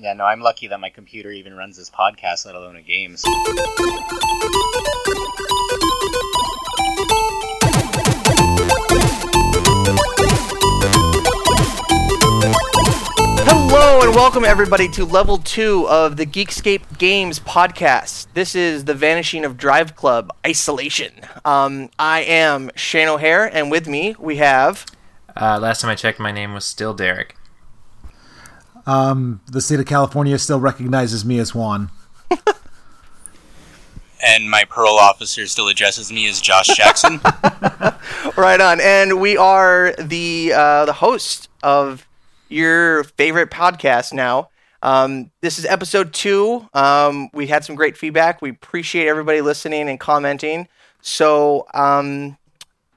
Yeah, no, I'm lucky that my computer even runs this podcast, let alone a game. So. Hello and welcome everybody to level two of the Geekscape Games podcast. This is the Vanishing of DriveClub Isolation. Um, I am Shane O'Hare, and with me we have. Uh, last time I checked, my name was still Derek. Um, the state of California still recognizes me as Juan. and my parole officer still addresses me as Josh Jackson. right on, and we are the uh, the host of your favorite podcast now. Um, this is episode two. Um, we had some great feedback. We appreciate everybody listening and commenting. So, um,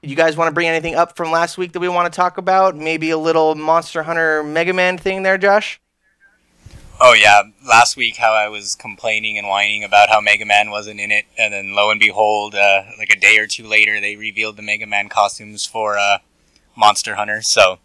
you guys want to bring anything up from last week that we want to talk about? Maybe a little Monster Hunter Mega Man thing there, Josh? Oh yeah, last week how I was complaining and whining about how Mega Man wasn't in it, and then lo and behold, uh, like a day or two later, they revealed the Mega Man costumes for uh, Monster Hunter. So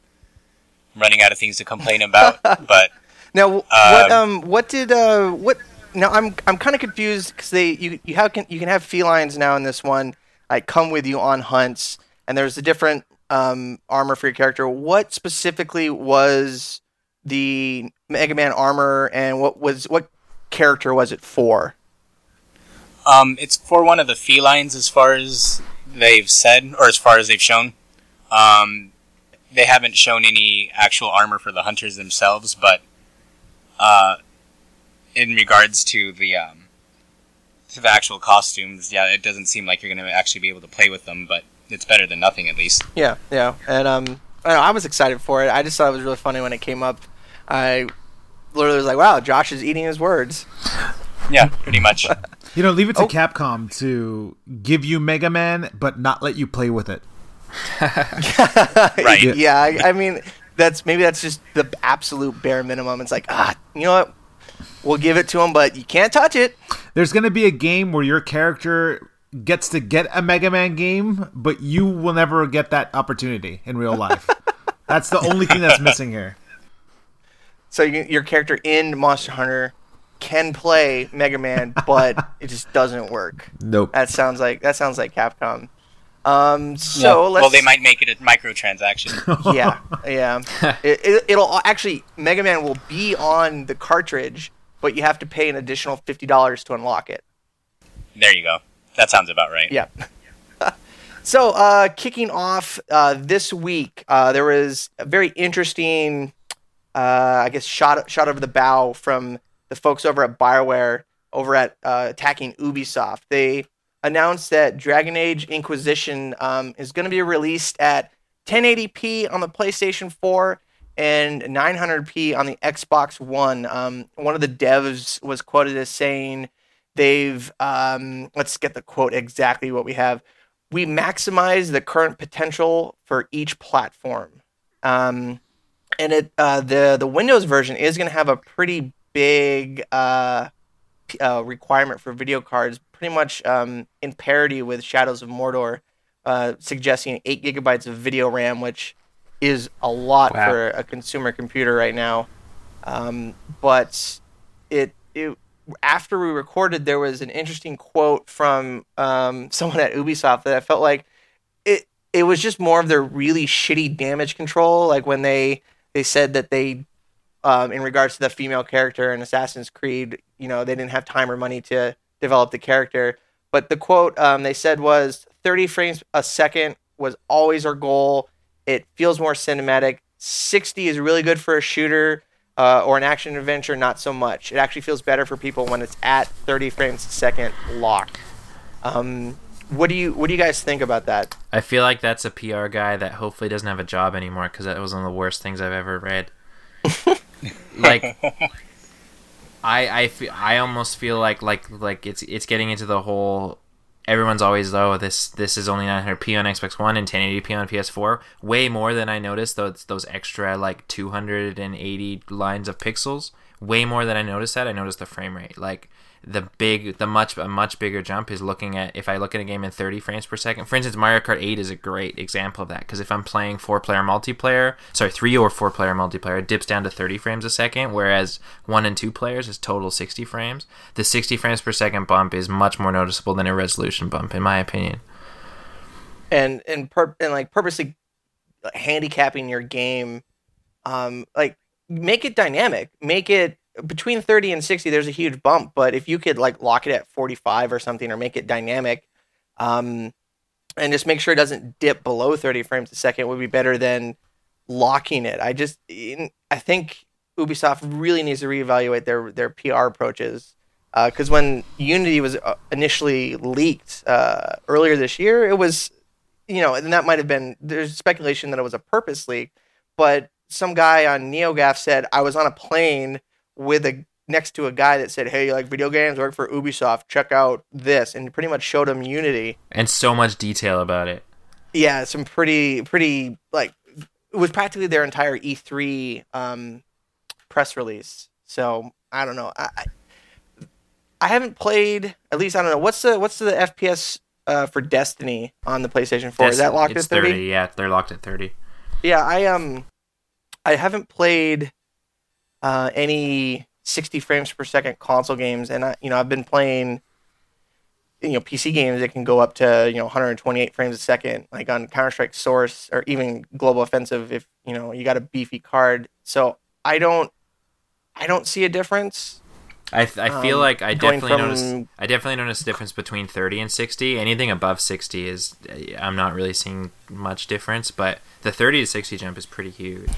I'm running out of things to complain about. but now, what um, what did uh, what? Now I'm I'm kind of confused because they you you have can, you can have felines now in this one like come with you on hunts, and there's a different um, armor for your character. What specifically was the Mega Man armor, and what was what character was it for? Um, it's for one of the felines, as far as they've said, or as far as they've shown. Um, they haven't shown any actual armor for the hunters themselves, but uh, in regards to the um, to the actual costumes, yeah, it doesn't seem like you're going to actually be able to play with them, but it's better than nothing at least. Yeah, yeah, and um, I, know, I was excited for it. I just thought it was really funny when it came up. I literally was like, "Wow, Josh is eating his words." Yeah, pretty much. you know, leave it to oh. Capcom to give you Mega Man, but not let you play with it. right. Yeah, I, I, mean, that's maybe that's just the absolute bare minimum. It's like, ah, you know what? We'll give it to him, but you can't touch it. There's going to be a game where your character gets to get a Mega Man game, but you will never get that opportunity in real life. that's the only thing that's missing here. So you, your character in Monster Hunter can play Mega Man, but it just doesn't work. Nope. That sounds like that sounds like Capcom. Um, so yeah. well, they might make it a microtransaction. yeah, yeah. it, it, will actually Mega Man will be on the cartridge, but you have to pay an additional fifty dollars to unlock it. There you go. That sounds about right. Yeah. so, uh, kicking off uh, this week, uh, there was a very interesting uh, I guess shot shot over the bow from the folks over at Bioware over at uh, attacking Ubisoft. They announced that Dragon Age Inquisition um, is going to be released at 1080p on the PlayStation 4 and 900p on the Xbox One. Um, one of the devs was quoted as saying they've um, let's get the quote exactly what we have. We maximize the current potential for each platform. Um, and it uh, the the Windows version is going to have a pretty big uh, uh, requirement for video cards, pretty much um, in parity with Shadows of Mordor, uh, suggesting eight gigabytes of video RAM, which is a lot wow. for a consumer computer right now. Um, but it, it after we recorded, there was an interesting quote from um, someone at Ubisoft that I felt like it it was just more of their really shitty damage control, like when they they said that they, um, in regards to the female character in Assassin's Creed, you know, they didn't have time or money to develop the character. But the quote um, they said was 30 frames a second was always our goal. It feels more cinematic. 60 is really good for a shooter uh, or an action adventure, not so much. It actually feels better for people when it's at 30 frames a second locked. Um, what do you What do you guys think about that? I feel like that's a PR guy that hopefully doesn't have a job anymore because that was one of the worst things I've ever read. like, I I feel I almost feel like like like it's it's getting into the whole. Everyone's always oh this this is only 900p on Xbox One and 1080p on PS4. Way more than I noticed those those extra like 280 lines of pixels way more than I noticed that. I noticed the frame rate. Like the big, the much, a much bigger jump is looking at if I look at a game in 30 frames per second. For instance, Mario Kart 8 is a great example of that because if I'm playing four player multiplayer, sorry, three or four player multiplayer, it dips down to 30 frames a second, whereas one and two players is total 60 frames. The 60 frames per second bump is much more noticeable than a resolution bump, in my opinion. And and pur- and like purposely handicapping your game, um, like make it dynamic, make it between 30 and 60 there's a huge bump but if you could like lock it at 45 or something or make it dynamic um, and just make sure it doesn't dip below 30 frames a second would be better than locking it. I just i think ubisoft really needs to reevaluate their their pr approaches because uh, when unity was uh, initially leaked uh, earlier this year it was you know and that might have been there's speculation that it was a purpose leak but some guy on neogaf said i was on a plane with a next to a guy that said, "Hey, you like video games work for Ubisoft. Check out this," and pretty much showed him Unity and so much detail about it. Yeah, some pretty pretty like it was practically their entire E3 um, press release. So I don't know. I, I haven't played. At least I don't know what's the what's the FPS uh, for Destiny on the PlayStation 4. Is that locked at 30? 30? Yeah, they're locked at 30. Yeah, I um I haven't played uh, any 60 frames per second console games, and I, you know, I've been playing, you know, PC games that can go up to you know 128 frames a second, like on Counter Strike Source or even Global Offensive. If you know you got a beefy card, so I don't, I don't see a difference. I, th- I feel um, like I definitely from... notice I definitely notice the difference between 30 and 60. Anything above 60 is I'm not really seeing much difference, but the 30 to 60 jump is pretty huge.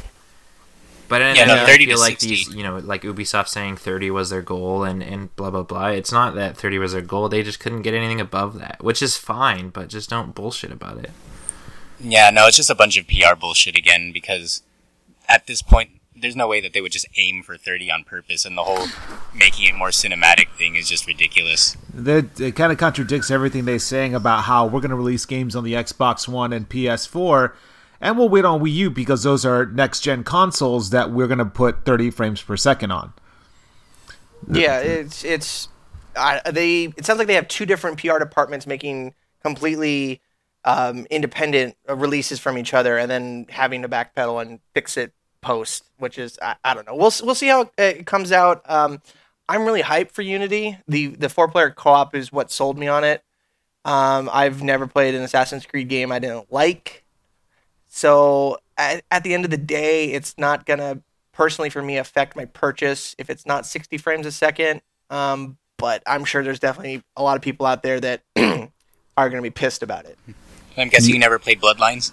But I, yeah, no, I feel like 60. these, you know, like Ubisoft saying 30 was their goal and, and blah, blah, blah. It's not that 30 was their goal. They just couldn't get anything above that, which is fine, but just don't bullshit about it. Yeah, no, it's just a bunch of PR bullshit again because at this point, there's no way that they would just aim for 30 on purpose, and the whole making it more cinematic thing is just ridiculous. That it kind of contradicts everything they're saying about how we're going to release games on the Xbox One and PS4 and we'll wait on Wii U because those are next gen consoles that we're going to put 30 frames per second on. Yeah, it's it's they. It sounds like they have two different PR departments making completely um, independent releases from each other, and then having to backpedal and fix it post, which is I, I don't know. We'll we'll see how it comes out. Um, I'm really hyped for Unity. the The four player co op is what sold me on it. Um, I've never played an Assassin's Creed game I didn't like. So at, at the end of the day, it's not gonna personally for me affect my purchase if it's not 60 frames a second. Um, but I'm sure there's definitely a lot of people out there that are gonna be pissed about it. I'm guessing you never played Bloodlines.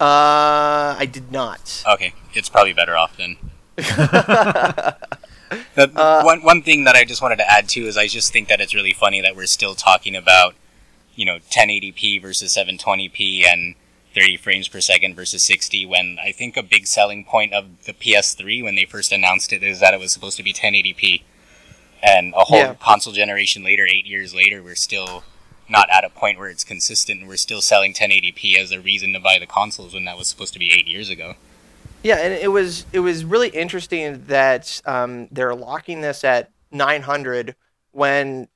Uh, I did not. Okay, it's probably better off then. the, uh, one one thing that I just wanted to add too is I just think that it's really funny that we're still talking about, you know, 1080p versus 720p and 30 frames per second versus 60 when I think a big selling point of the PS3 when they first announced it is that it was supposed to be 1080p. And a whole yeah. console generation later, 8 years later, we're still not at a point where it's consistent. We're still selling 1080p as a reason to buy the consoles when that was supposed to be 8 years ago. Yeah, and it was it was really interesting that um, they're locking this at 900 when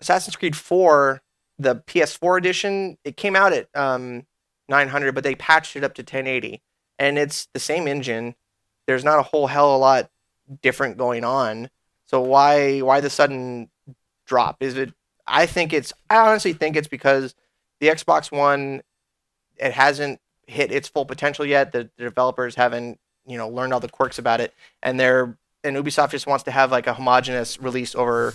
Assassin's Creed 4, the PS4 edition, it came out at um, 900, but they patched it up to 1080, and it's the same engine. There's not a whole hell of a lot different going on. So why why the sudden drop? Is it? I think it's. I honestly think it's because the Xbox One it hasn't hit its full potential yet. The, the developers haven't you know learned all the quirks about it, and they're and Ubisoft just wants to have like a homogenous release over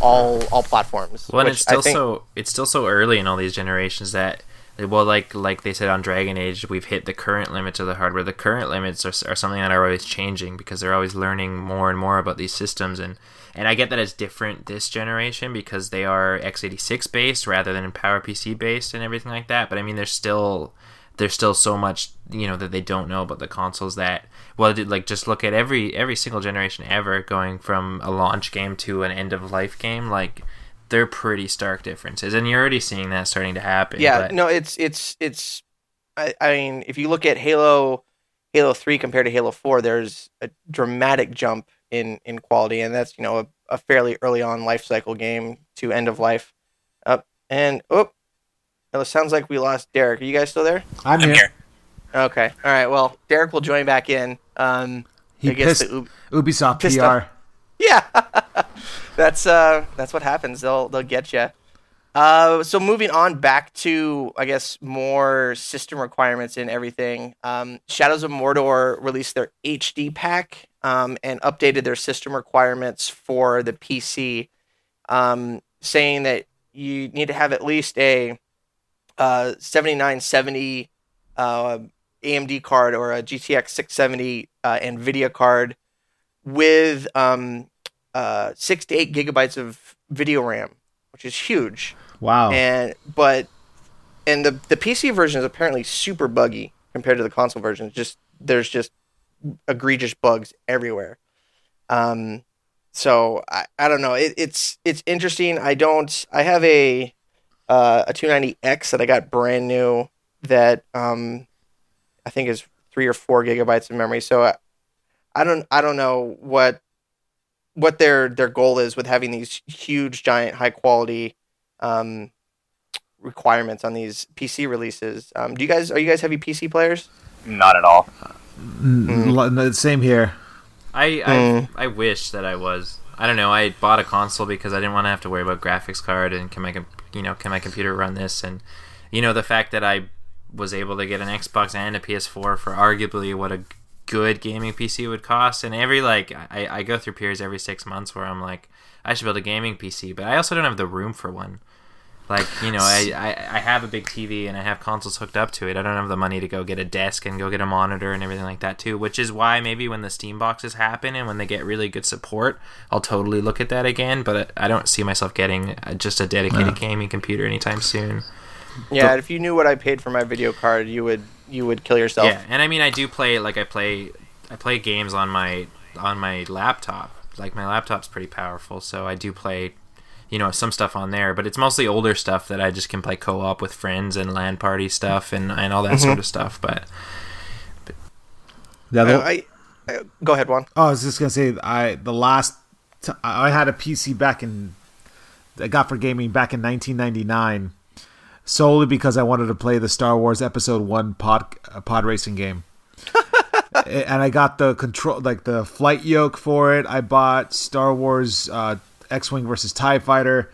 all all platforms. Well, and it's still think, so it's still so early in all these generations that well like like they said on dragon age we've hit the current limits of the hardware. The current limits are, are something that are always changing because they're always learning more and more about these systems. And and i get that it's different this generation because they are x86 based rather than powerpc based and everything like that. But i mean there's still there's still so much you know that they don't know about the consoles that well like just look at every every single generation ever going from a launch game to an end of life game. Like they're pretty stark differences, and you're already seeing that starting to happen. Yeah, but... no, it's it's it's. I, I mean, if you look at Halo, Halo Three compared to Halo Four, there's a dramatic jump in in quality, and that's you know a, a fairly early on life cycle game to end of life. Up and oh, it sounds like we lost Derek. Are you guys still there? I'm, I'm here. here. Okay, all right. Well, Derek will join back in. Um, He I guess pissed the Ub- Ubisoft PR. off. Yeah, that's uh, that's what happens. They'll they'll get you. Uh, so moving on back to I guess more system requirements and everything. Um, Shadows of Mordor released their HD pack um, and updated their system requirements for the PC, um, saying that you need to have at least a uh, 7970 uh, AMD card or a GTX 670 uh, NVIDIA card with um, uh, six to eight gigabytes of video RAM, which is huge. Wow. And but and the the PC version is apparently super buggy compared to the console version. It's just there's just egregious bugs everywhere. Um, so I, I don't know. It, it's it's interesting. I don't. I have a uh, a 290X that I got brand new that um, I think is three or four gigabytes of memory. So I, I don't I don't know what what their their goal is with having these huge giant high quality um, requirements on these PC releases. Um, do you guys are you guys heavy PC players? Not at all. Mm, Same here. I I, Mm. I wish that I was. I don't know. I bought a console because I didn't want to have to worry about graphics card and can my you know can my computer run this and you know the fact that I was able to get an Xbox and a PS4 for arguably what a good gaming PC would cost. And every like I, I go through periods every six months where I'm like I should build a gaming PC, but I also don't have the room for one. Like you know, I, I, I have a big TV and I have consoles hooked up to it. I don't have the money to go get a desk and go get a monitor and everything like that too. Which is why maybe when the Steam boxes happen and when they get really good support, I'll totally look at that again. But I don't see myself getting uh, just a dedicated gaming computer anytime soon. Yeah, if you knew what I paid for my video card, you would you would kill yourself. Yeah, and I mean I do play like I play I play games on my on my laptop. Like my laptop's pretty powerful, so I do play you know some stuff on there, but it's mostly older stuff that I just can play co-op with friends and LAN party stuff and and all that mm-hmm. sort of stuff. But The other, I, I, go ahead, Juan. Oh, I was just gonna say, I the last t- I had a PC back in I got for gaming back in 1999, solely because I wanted to play the Star Wars Episode One pod uh, pod racing game, and I got the control like the flight yoke for it. I bought Star Wars uh, X-wing versus Tie Fighter.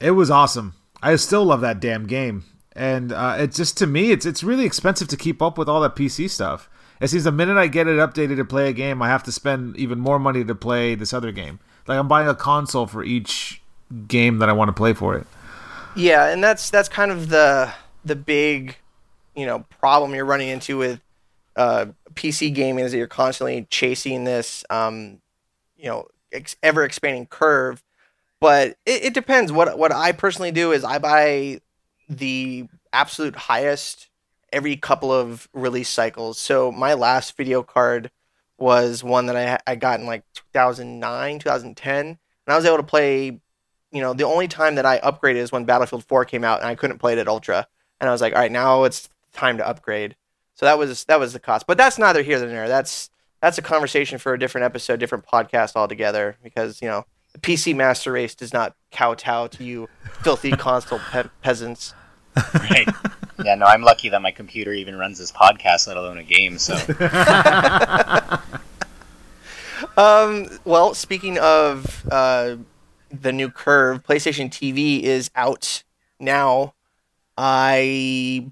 It was awesome. I still love that damn game, and uh, it just to me, it's it's really expensive to keep up with all that PC stuff. It seems the minute I get it updated to play a game, I have to spend even more money to play this other game. Like I'm buying a console for each game that I want to play for it. Yeah, and that's that's kind of the the big, you know, problem you're running into with uh, PC gaming is that you're constantly chasing this, um, you know, ex- ever expanding curve. But it, it depends. What what I personally do is I buy the absolute highest every couple of release cycles. So my last video card was one that I I got in like 2009, 2010, and I was able to play. You know, the only time that I upgraded is when Battlefield 4 came out, and I couldn't play it at Ultra, and I was like, all right, now it's time to upgrade. So that was that was the cost, but that's neither here nor there. That's that's a conversation for a different episode, different podcast altogether. Because you know, the PC master race does not kowtow to you filthy console pe- peasants. Right. yeah, no, I'm lucky that my computer even runs this podcast, let alone a game. So Um, well, speaking of uh, the new curve, PlayStation TV is out now. I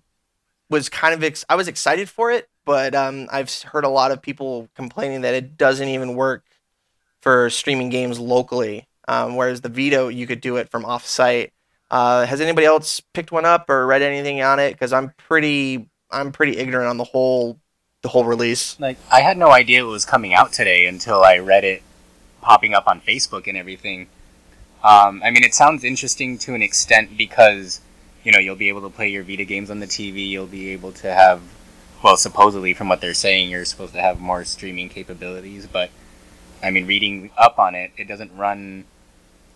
was kind of ex- I was excited for it, but um, I've heard a lot of people complaining that it doesn't even work for streaming games locally. Um, whereas the Vita, you could do it from off-site. Uh, has anybody else picked one up or read anything on it? Because I'm pretty I'm pretty ignorant on the whole the whole release. like I had no idea it was coming out today until I read it popping up on Facebook and everything. Um, I mean, it sounds interesting to an extent because you know you'll be able to play your Vita games on the TV. You'll be able to have, well, supposedly from what they're saying, you're supposed to have more streaming capabilities. But I mean, reading up on it, it doesn't run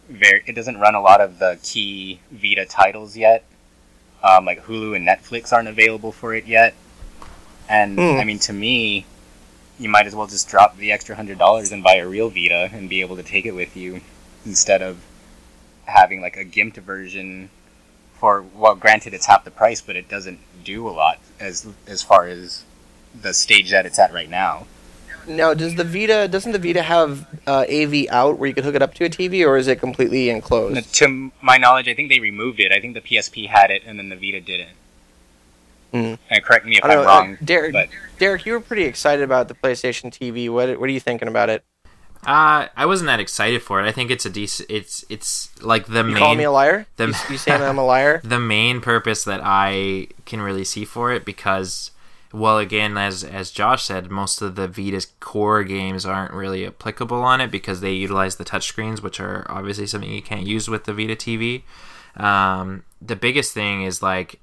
very. It doesn't run a lot of the key Vita titles yet. Um, like Hulu and Netflix aren't available for it yet. And Hmm. I mean, to me, you might as well just drop the extra hundred dollars and buy a real Vita and be able to take it with you instead of having like a gimped version for well granted it's half the price but it doesn't do a lot as as far as the stage that it's at right now Now, does the Vita doesn't the Vita have uh, AV out where you could hook it up to a TV, or is it completely enclosed? to my knowledge i think they removed it i think the psp had it and then the vita didn't and correct me if i'm know, wrong uh, Derek. but Derek, you were pretty excited about the PlayStation TV. What what are you thinking about it? Uh, I wasn't that excited for it. I think it's a decent. It's it's like the You main. call me a liar? the- you, you saying I'm a liar? the main purpose that I can really see for it because well again as as Josh said most of the Vita's core games aren't really applicable on it because they utilize the touchscreens which are obviously something you can't use with the Vita TV um, the biggest thing is like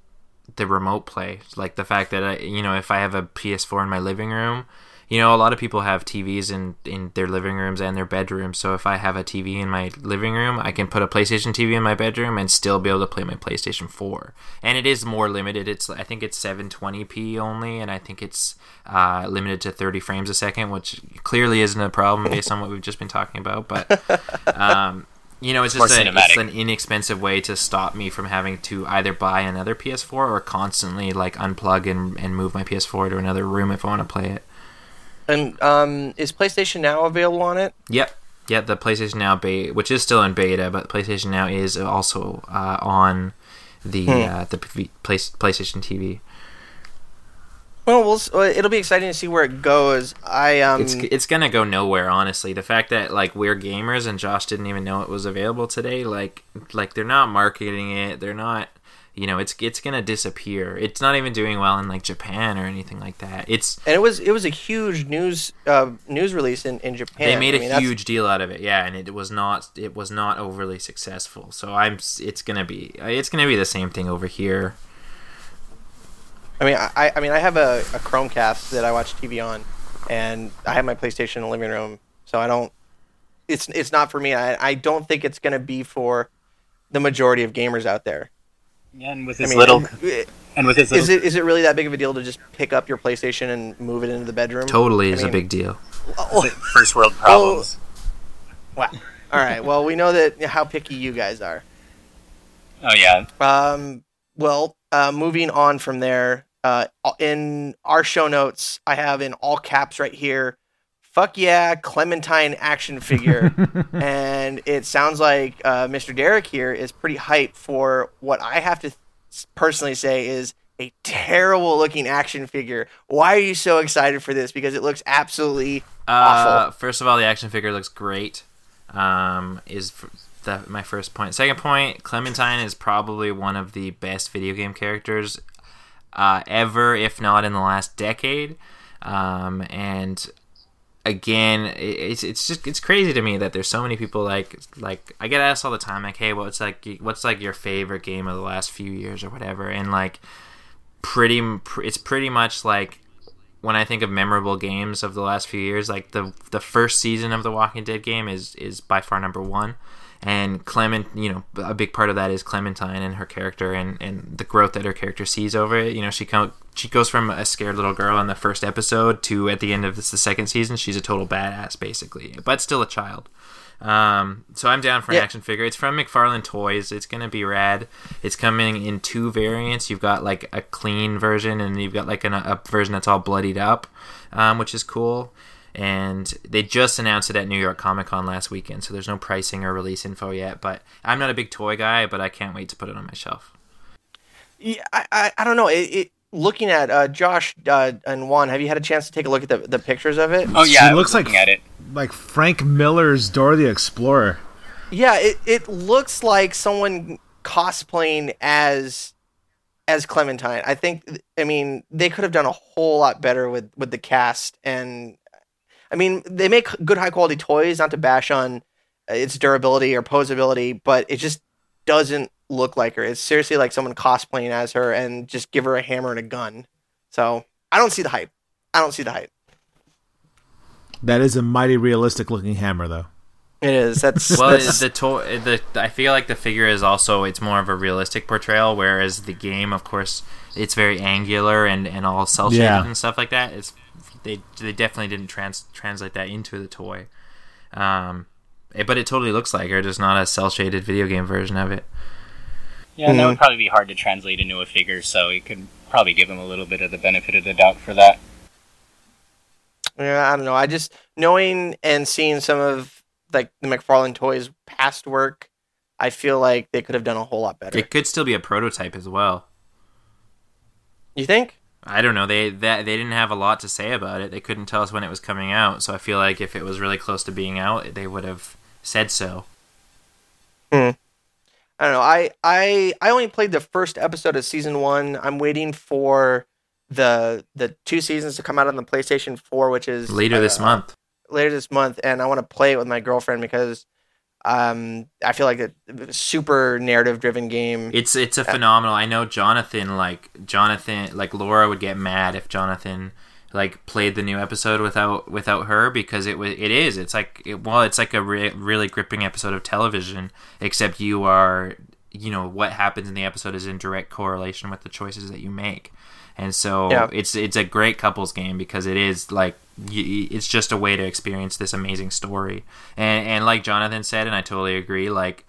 the remote play like the fact that I, you know if I have a PS4 in my living room you know a lot of people have TVs in in their living rooms and their bedrooms so if I have a TV in my living room I can put a PlayStation TV in my bedroom and still be able to play my PlayStation 4 and it is more limited. It's I think it's 720p only and I think it's uh, limited to 30 frames a second which clearly isn't a problem based on what we've just been talking about but um, you know, it's just a, it's an inexpensive way to stop me from having to either buy another PS4 or constantly like unplug and, and move my PS4 to another room if I want to play it. And um, is PlayStation Now available on it? Yep. Yeah, the PlayStation Now beta, which is still in beta, but PlayStation Now is also uh, on the Hmm. uh, the P- Play- PlayStation TV. Well, we'll it'll be exciting to see where it goes. I um, It's it's gonna go nowhere, honestly. The fact that like we're gamers and Josh didn't even know it was available today, like like they're not marketing it. They're not, you know, it's it's gonna disappear. It's not even doing well in like Japan or anything like that. It's and it was it was a huge news uh, news release in, in Japan. they made I a mean, that's- huge deal out of it, yeah, and it was not it was not overly successful. So I'm it's gonna be it's gonna be the same thing over here. I mean, I, I mean, I have a, a Chromecast that I watch TV on, and I have my PlayStation in the living room, so I don't. It's it's not for me. I, I don't think it's going to be for the majority of gamers out there. Yeah and with I mean, little i- and with his little is it is it really that big of a deal to just pick up your PlayStation and move it into the bedroom? Totally I is mean- a big deal. Oh, first world problems wow. All right. Well, we know that how picky you guys are. oh yeah Um, well, uh, moving on from there, uh, in our show notes, I have in all caps right here, fuck yeah, Clementine action figure. and it sounds like uh, Mr. Derek here is pretty hyped for what I have to personally say is a terrible looking action figure. Why are you so excited for this? Because it looks absolutely Uh, awful. first of all, the action figure looks great. Um, is f- the, my first point. Second point, Clementine is probably one of the best video game characters uh, ever, if not in the last decade. Um, and again, it's it's just it's crazy to me that there's so many people like like I get asked all the time like, hey, what's like what's like your favorite game of the last few years or whatever, and like pretty it's pretty much like when I think of memorable games of the last few years, like the the first season of the Walking Dead game is is by far number one, and Clement, you know, a big part of that is Clementine and her character and and the growth that her character sees over it. You know, she co- she goes from a scared little girl in the first episode to at the end of this, the second season, she's a total badass basically, but still a child. Um, so I'm down for an Yeah. action figure. It's from McFarlane Toys. It's gonna be rad. It's coming in two variants. You've got like a clean version, and you've got like an, a version that's all bloodied up, um, which is cool. And they just announced it at New York Comic Con last weekend, so there's no pricing or release info yet. But I'm not a big toy guy, but I can't wait to put it on my shelf. Yeah, I, I, I don't know. It, it looking at uh, Josh uh, and Juan, have you had a chance to take a look at the, the pictures of it? oh yeah it looks like- at it like Frank Miller's Dora the Explorer. Yeah, it, it looks like someone cosplaying as as Clementine. I think I mean they could have done a whole lot better with with the cast and I mean they make good high quality toys not to bash on uh, its durability or posability, but it just doesn't look like her. It's seriously like someone cosplaying as her and just give her a hammer and a gun. So, I don't see the hype. I don't see the hype. That is a mighty realistic looking hammer, though. It is. That's Well, that's, the toy, the I feel like the figure is also it's more of a realistic portrayal, whereas the game, of course, it's very angular and and all cel shaded Yeah. and stuff like that. It's they they definitely didn't trans translate that into the toy. Um, it- but it totally looks like her, just not a cel shaded video game version of it. Yeah, and that would probably be hard to translate into a figure, so you could probably give him a little bit of the benefit of the doubt for that. Yeah, I don't know. I just knowing and seeing some of like the McFarlane toys past work, I feel like they could have done a whole lot better. It could still be a prototype as well. You think? I don't know. They that they didn't have a lot to say about it. They couldn't tell us when it was coming out. So I feel like if it was really close to being out, they would have said so. Hmm. I don't know. I I I only played the first episode of season one. I'm waiting for the the two seasons to come out on the PlayStation 4, which is Later this uh, month. Later this month, and I want to play it with my girlfriend because um I feel like a super narrative driven game. It's it's a phenomenal. I know Jonathan like Jonathan like Laura would get mad if Jonathan like played the new episode without without her because it was it is it's like it, well it's like a re- really gripping episode of television except you are you know what happens in the episode is in direct correlation with the choices that you make and so Yeah. it's it's a great couples game because it is like it's just a way to experience this amazing story and and like Jonathan said and I totally agree like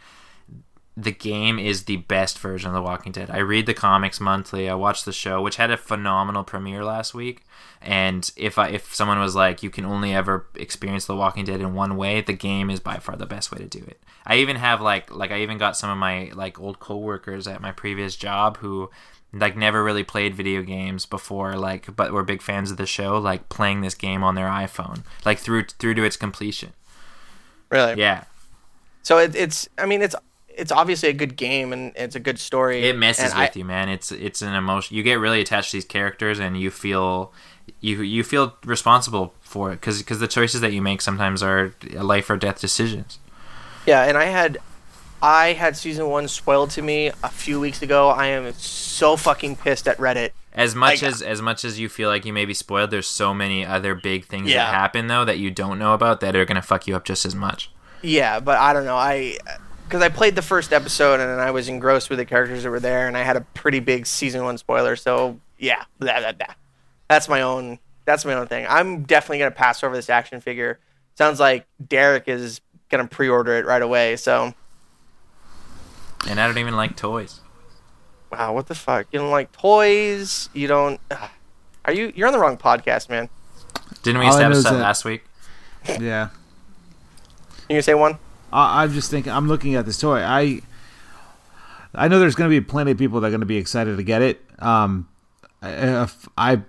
the game is the best version of The Walking Dead. I read the comics monthly. I watch the show, which had a phenomenal premiere last week. And if I, if someone was like, you can only ever experience The Walking Dead in one way, the game is by far the best way to do it. I even have like like I even got some of my like old coworkers at my previous job who like never really played video games before like but were big fans of the show like playing this game on their iPhone like through through to its completion. really. Yeah. So it, it's I mean it's it's obviously a good game and it's a good story. it messes with I, you man it's it's an emotion you get really attached to these characters and you feel you you feel responsible for it because because the choices that you make sometimes are life or death decisions Yeah, and I had I had season one spoiled to me a few weeks ago. I am so fucking pissed at Reddit. as much Like- as as much as you feel like you may be spoiled there's so many other big things Yeah. that happen though that you don't know about that are gonna fuck you up just as much Yeah, but I don't know. I because I played the first episode and I was engrossed with the characters that were there, and I had a pretty big season one spoiler. So yeah, blah, blah, blah. that's my own. That's my own thing. I'm definitely gonna pass over this action figure. Sounds like Derek is gonna pre-order it right away. So and I don't even like toys wow, what the fuck? You don't like toys? You don't? Are you? You're on the wrong podcast, man. didn't we All I know establish is that that- last week Yeah. You gonna say one? I, I'm just thinking. I'm looking at this toy. I I know there's going to be plenty of people that are going to be excited to get it. Um, I, I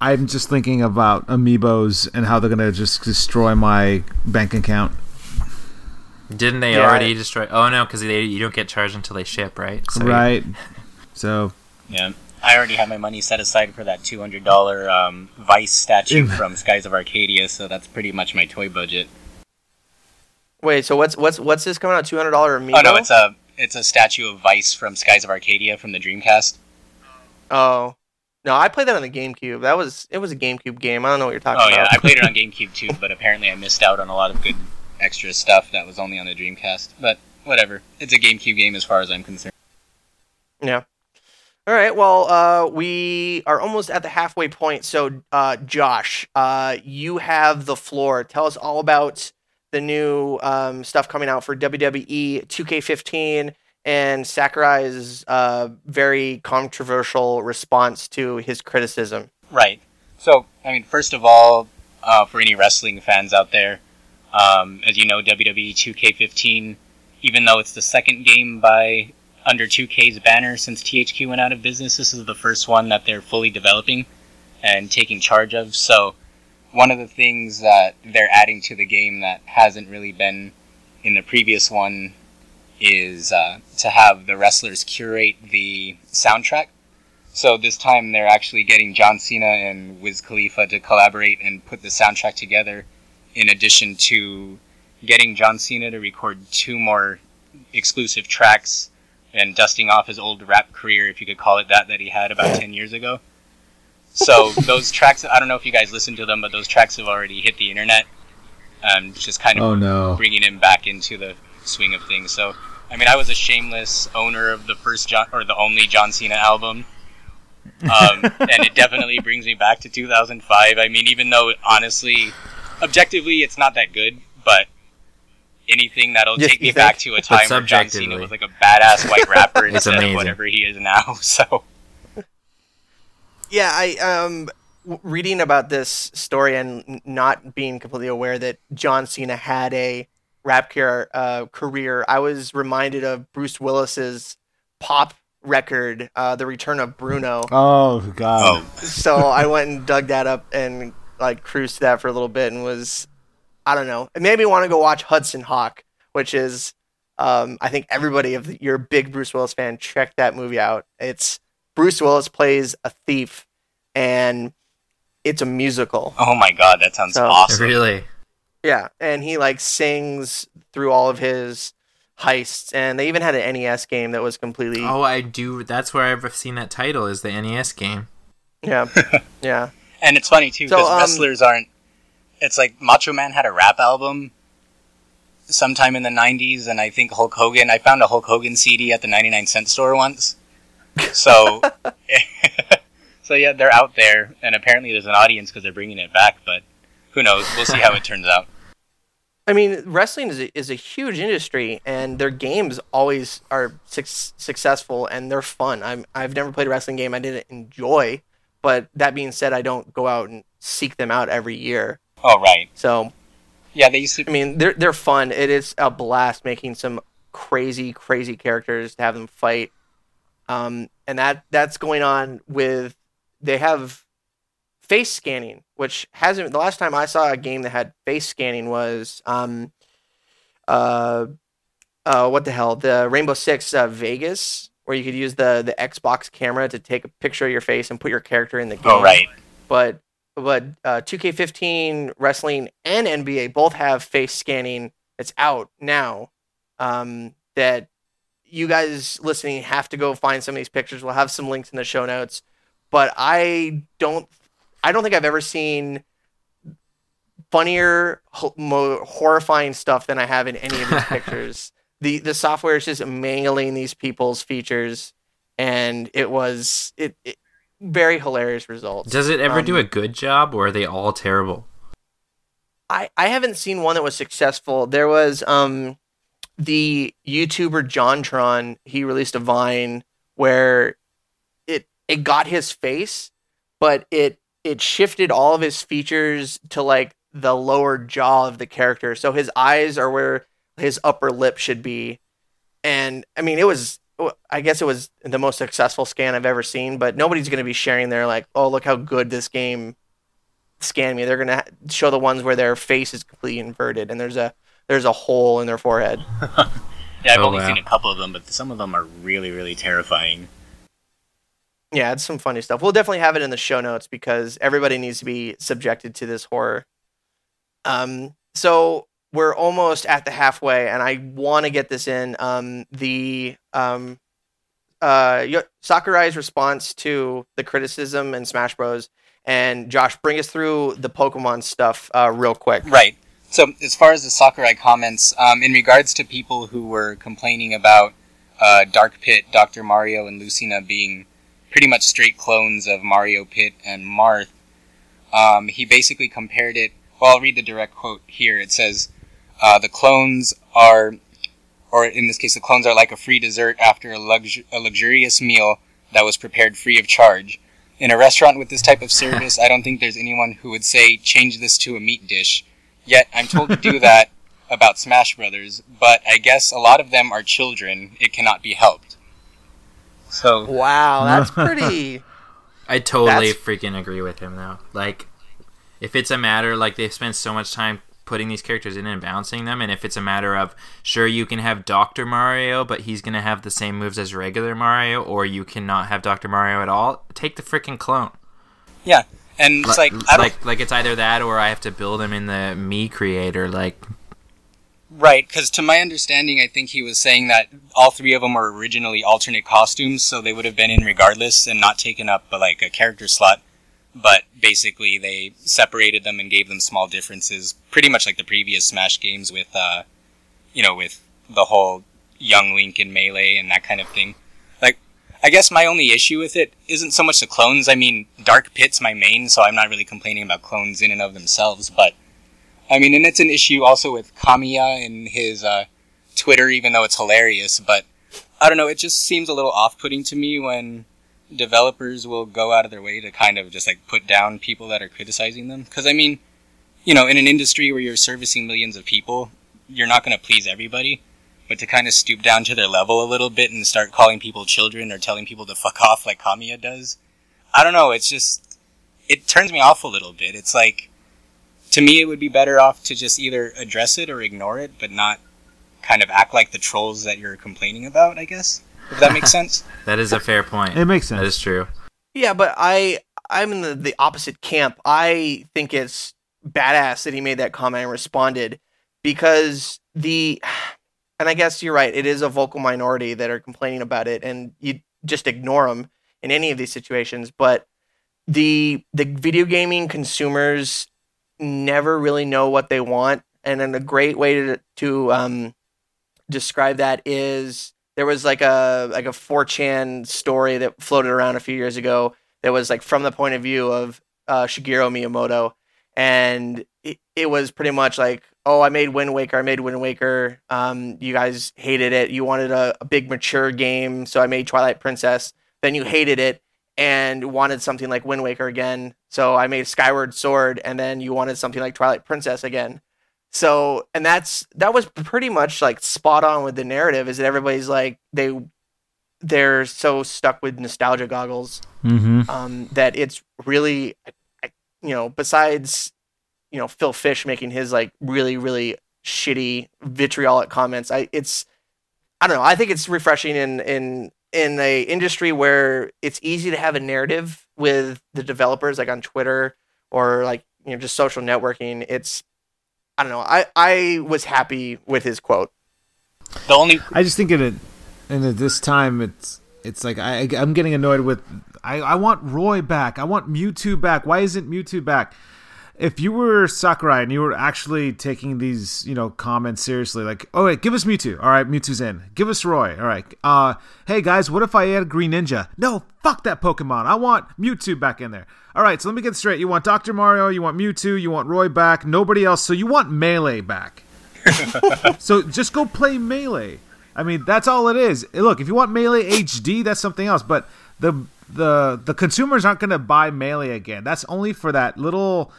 I'm just thinking about amiibos and how they're going to just destroy my bank account. Didn't they Yeah, already I- destroy oh no because they you don't get charged until they ship right So you- right. So Yeah. I already have my money set aside for that two hundred dollar um, Vyse statue from Skies of Arcadia, so that's pretty much my toy budget. Wait, so what's what's what's this coming out? Two hundred dollar amiibo? Oh no, it's a it's a statue of Vyse from Skies of Arcadia from the Dreamcast. Oh. No, I played that on the GameCube. That was it was a GameCube game. I don't know what you're talking about. Oh yeah. I played it on GameCube too, but apparently I missed out on a lot of good extra stuff that was only on the Dreamcast. But whatever, it's a GameCube game as far as I'm concerned. yeah. All right. Well, uh, we are almost at the halfway point. So, uh, Josh, uh, you have the floor. Tell us all about the new um, stuff coming out for WWE 2K15 and Sakurai's uh, very controversial response to his criticism. Right. So, I mean, first of all, uh, for any wrestling fans out there, um, as you know, WWE 2K15, even though it's the second game by under 2K's banner since THQ went out of business, this is the first one that they're fully developing and taking charge of. So, one of the things that they're adding to the game that hasn't really been in the previous one is uh, to have the wrestlers curate the soundtrack. So this time they're actually getting John Cena and Wiz Khalifa to collaborate and put the soundtrack together, in addition to getting John Cena to record two more exclusive tracks and dusting off his old rap career, if you could call it that, that he had about 10 years ago. So those tracks, I don't know if you guys listened to them, but those tracks have already hit the internet. Um, just kind of Oh no. bringing him back into the swing of things. So, I mean, I was a shameless owner of the first John or the only John Cena album, um, and it definitely brings me back to 2005. I mean, even though honestly, objectively, it's not that good, but anything that'll You- take me think? back to a time where John Cena was like a badass white rapper instead amazing. of whatever he is now. So Yeah, I um w- reading about this story and not being completely aware that John Cena had a rap career, uh, career I was reminded of Bruce Willis's pop record, uh, "The Return of Bruno." Oh God. oh, so I went and dug that up and like cruised to that for a little bit and was, I don't know, it made me want to go watch Hudson Hawk, which is, um, I think everybody if you're a big Bruce Willis fan, check that movie out. It's Bruce Willis plays a thief, and it's a musical. oh my god, that sounds So- awesome. Really? Yeah, and he like sings through all of his heists, and they even had an NES game that was completely Oh, I do. That's where I've seen that title is the NES game. yeah, yeah. And it's funny too So, because um, wrestlers aren't. It's like Macho Man had a rap album sometime in the '90s, and I think Hulk Hogan. I found a Hulk Hogan CD at the 99 cent store once. So, so yeah, they're out there, and apparently there's an audience because they're bringing it back. But who knows? We'll see how it turns out. I mean, wrestling is a, is a huge industry, and their games always are suc successful and they're fun. I'm I've never played a wrestling game I didn't enjoy, but that being said, I don't go out and seek them out every year. Oh right, So yeah, they used to. I mean, they're they're fun. It is a blast making some crazy, crazy characters to have them fight. Um, and that that's going on with they have face scanning, which hasn't. The last time I saw a game that had face scanning was um, uh, uh, what the hell? The Rainbow Six uh, Vegas, where you could use the the Xbox camera to take a picture of your face and put your character in the game Oh right, but but uh, 2K15 wrestling and NBA both have face scanning. that's out now. Um, that you guys listening have to go find some of these pictures. We'll have some links in the show notes. But I don't, I don't think I've ever seen funnier, ho- more horrifying stuff than I have in any of these pictures. The The software is just mangling these people's features, and it was it, it very hilarious results. Does it ever Um, do a good job, or are they all terrible? I, I haven't seen one that was successful. There was um the YouTuber JonTron, he released a Vine where it it got his face, but it it shifted all of his features to like the lower jaw of the character. So his eyes are where his upper lip should be. And I mean it was I guess it was the most successful scan I've ever seen, but nobody's going to be sharing their like, "Oh, look how good this game scanned me. They're gonna show the ones where their face is completely inverted and there's a there's a hole in their forehead. yeah, I've Oh, only wow. seen a couple of them, but some of them are really, really terrifying. Yeah, it's some funny stuff. We'll definitely have it in the show notes because everybody needs to be subjected to this horror. Um, so we're almost at the halfway, and I want to get this in. Um, the um, uh, Sakurai's response to the criticism in Smash Bros. And Josh, bring us through the Pokemon stuff uh, real quick. Right. So, as far as the Sakurai comments, um, in regards to people who were complaining about uh, Dark Pit, Dr. Mario, and Lucina being pretty much straight clones of Mario Pit and Marth, um, he basically compared it. Well, I'll read the direct quote here. It says, uh, The clones are, or in this case, the clones are like a free dessert after a, lux- a luxurious meal that was prepared free of charge. In a restaurant with this type of service, I don't think there's anyone who would say, change this to a meat dish. Yet I'm told to do that about Smash Brothers, but I guess a lot of them are children. It cannot be helped. So, Wow, that's pretty. I totally That's- freaking agree with him though. Like, if it's a matter like they've spent so much time putting these characters in and bouncing them, and if it's a matter of sure you can have Doctor Mario, but he's gonna have the same moves as regular Mario, or you cannot have Doctor Mario at all, take the freaking clone. yeah. And it's like, I don't, like like it's either that or I have to build him in the Mii creator. Like, right, because to my understanding, I think he was saying that all three of them were originally alternate costumes, so they would have been in regardless and not taken up like a character slot. But basically, they separated them and gave them small differences, pretty much like the previous Smash games with, uh, you know, with the whole young Link in Melee and that kind of thing. Like, I guess my only issue with it isn't so much the clones. I mean, Dark Pit's my main, so I'm not really complaining about clones in and of themselves. But I mean, and it's an issue also with Kamiya and his uh, Twitter, even though it's hilarious. But I don't know, it just seems a little off-putting to me when developers will go out of their way to kind of just like put down people that are criticizing them. Because I mean, you know, in an industry where you're servicing millions of people, you're not going to please everybody. But to kind of stoop down to their level a little bit and start calling people children or telling people to fuck off like Kamiya does, I don't know. It's just it turns me off a little bit. It's like to me, it would be better off to just either address it or ignore it, but not kind of act like the trolls that you're complaining about. I guess if that makes sense. That is a fair point. It makes sense. That is true. Yeah, but I I'm in the, the opposite camp. I think it's badass that he made that comment and responded because the and I guess you're right. It is a vocal minority that are complaining about it, and you just ignore them in any of these situations. But the the video gaming consumers never really know what they want, and then a great way to to um, describe that is there was like a like a 4chan story that floated around a few years ago that was like from the point of view of uh, Shigeru Miyamoto, and it, it was pretty much like, oh, I made Wind Waker, I made Wind Waker. Um, you guys hated it. You wanted a, a big mature game, so I made Twilight Princess. Then you hated it and wanted something like Wind Waker again, so I made Skyward Sword, and then you wanted something like Twilight Princess again. So, and that's that was pretty much like spot on with the narrative. Is that everybody's like they they're so stuck with nostalgia goggles Mm-hmm. um, that it's really, you know, besides, you know, Phil Fish making his like really, really shitty vitriolic comments. I it's, I don't know. I think it's refreshing in in in a industry where it's easy to have a narrative with the developers, like on Twitter or like you know just social networking. It's, I don't know. I I was happy with his quote. The only I just think in it, and at this time, it's it's like I I'm getting annoyed with. I I want Roy back. I want Mewtwo back. Why isn't Mewtwo back? If you were Sakurai and you were actually taking these, you know, comments seriously, like, oh wait, give us Mewtwo. All right, Mewtwo's in. Give us Roy. All right. Uh, hey guys, what if I add Green Ninja? No, fuck that Pokemon. I want Mewtwo back in there. All right, so let me get straight. You want Dr. Mario, you want Mewtwo, you want Roy back, nobody else. So you want Melee back. so just go play Melee. I mean, that's all it is. Look, if you want Melee HD, that's something else. But the the the consumers aren't going to buy Melee again. That's only for that little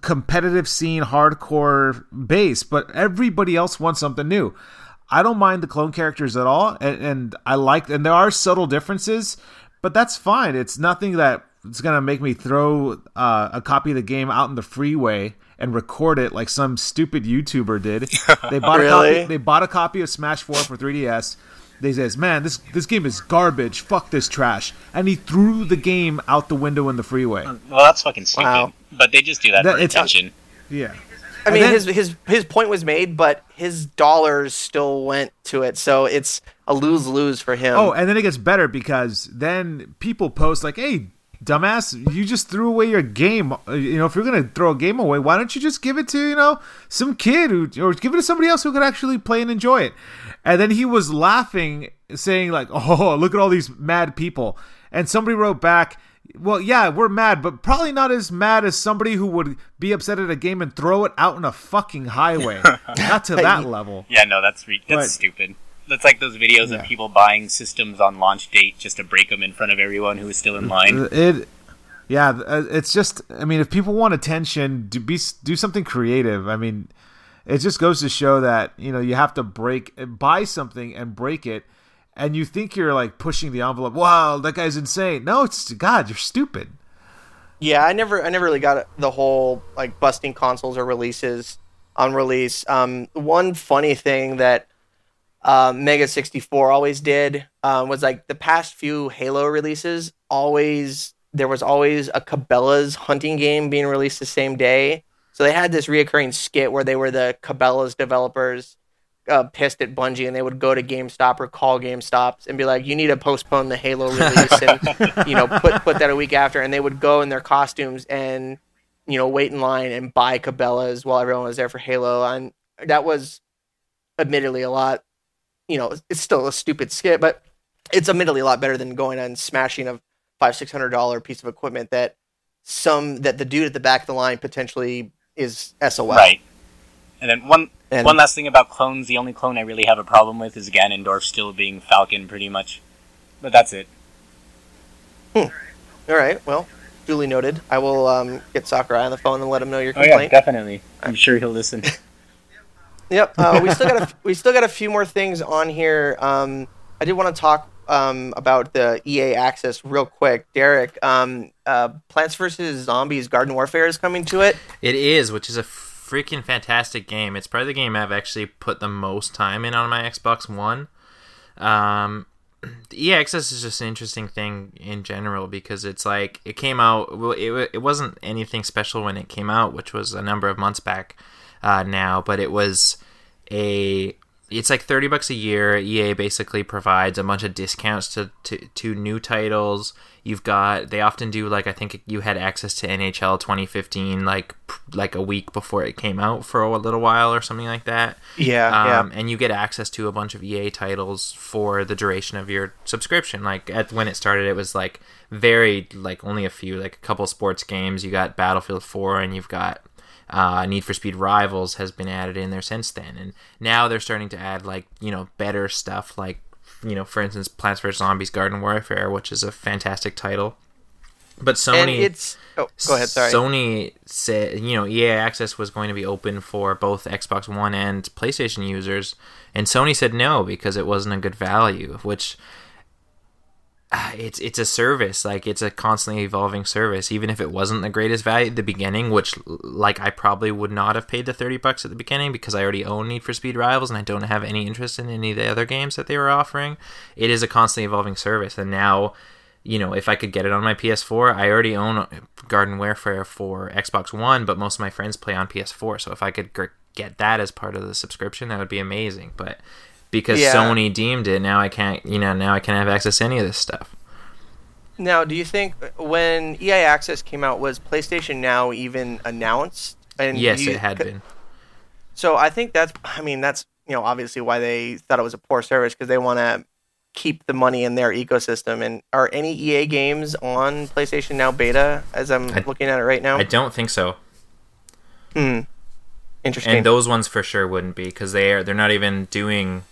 competitive scene, hardcore base. But everybody else wants something new. I don't mind the clone characters at all, and, and I like. And there are subtle differences, but that's fine. It's nothing that it's gonna make me throw uh, a copy of the game out in the freeway and record it like some stupid YouTuber did. They bought a copy. They bought a copy of Smash Four for 3DS. They says, "Man, this this game is garbage. Fuck this trash," and he threw the game out the window in the freeway. Um, well, that's fucking stupid. Wow. But they just do that, That- for it's- attention. Yeah. I And mean, then- his his his point was made, but his dollars still went to it, so it's a lose lose for him. Oh, and then it gets better because then people post like, "Hey, dumbass, you just threw away your game. Uh, You know, if you're gonna throw a game away, why don't you just give it to you know some kid who, or give it to somebody else who could actually play and enjoy it?" And then he was laughing, saying like, "Oh, look at all these mad people." And somebody wrote back. Well, yeah, we're mad, but probably not as mad as somebody who would be upset at a game and throw it out in a fucking highway. not to that level. Yeah, no, that's re- that's But- stupid. That's like those videos Yeah. of people buying systems on launch date just to break them in front of everyone who is still in line. It, yeah, uh, it's just. I mean, if people want attention, do be do something creative. I mean, it just goes to show that you know you have to break buy something and break it, and you think you're like pushing the envelope. Wow, that guy's insane. No, it's God, you're stupid. Yeah, I never, I never really got the whole like busting consoles or releases on release. Um, one funny thing that uh, Mega sixty four always did um, was like the past few Halo releases. Always there was always a Cabela's hunting game being released the same day. So they had this reoccurring skit where they were the Cabela's developers uh, pissed at Bungie and they would go to GameStop or call GameStops and be like, "You need to postpone the Halo release and you know put put that a week after." And they would go in their costumes and you know wait in line and buy Cabela's while everyone was there for Halo. And that was admittedly a lot. You know, it's still a stupid skit, but it's admittedly a lot better than going and smashing a five six hundred dollar piece of equipment that some that the dude at the back of the line potentially is SOL. Right. And then one And- one last thing about clones. The only clone I really have a problem with is Ganondorf still being Falcon, pretty much. But that's it. Hmm. All right. Well, duly noted. I will um, get Sakurai on the phone and let him know your Oh yeah, complaint. definitely. I'm sure he'll listen. Yep. Uh, we still got a, we still got a few more things on here. Um, I did want to talk um, about the EA Access real quick. Derek, um, uh, Plants vs Zombies: Garden Warfare is coming to it. It is, which is a freaking fantastic game. It's probably the game I've actually put the most time in on my Xbox One. Um, the EA Access is just an interesting thing in general because it's like it came out. Well, it it wasn't anything special when it came out, which was a number of months back uh, now, but it was a it's like 30 bucks a year. Ea basically provides a bunch of discounts to, to, to new titles. You've got they often do like i think you had access to nhl 2015 like like a week before it came out for a little while or something like that. Yeah, um, and you get access to a bunch of ea titles for the duration of your subscription. Like at when it started it was like very like only a few like a couple sports games. You got battlefield 4 and you've got uh, Need for Speed Rivals has been added in there since then, and now they're starting to add like you know better stuff, like you know for instance Plants vs Zombies Garden Warfare, which is a fantastic title. But Sony, and it's oh, go ahead. Sorry. Sony said you know EA Access was going to be open for both Xbox One and PlayStation users, and Sony said no because it wasn't a good value, which it's it's a service like it's a constantly evolving service. Even if it wasn't the greatest value at the beginning which like i probably would not have paid the 30 bucks at the beginning because i already own need for speed rivals and i don't have any interest in any of the other games that they were offering. It is a constantly evolving service. And now you know if i could get it on my ps4 i already own garden warfare for xbox one but most of my friends play on ps4 so if i could get that as part of the subscription that would be amazing. But because Yeah. Sony deemed it, now I can't, you know, now I can't have access to any of this stuff. Now, do you think when EA Access came out, was PlayStation Now even announced? And yes, you- it had been. So I think that's, I mean, that's you know obviously why they thought it was a poor service because they want to keep the money in their ecosystem. And are any EA games on PlayStation Now beta? As I'm I- looking at it right now. I don't think so. hmm. Interesting. And those ones for sure wouldn't be because they are they're not even doing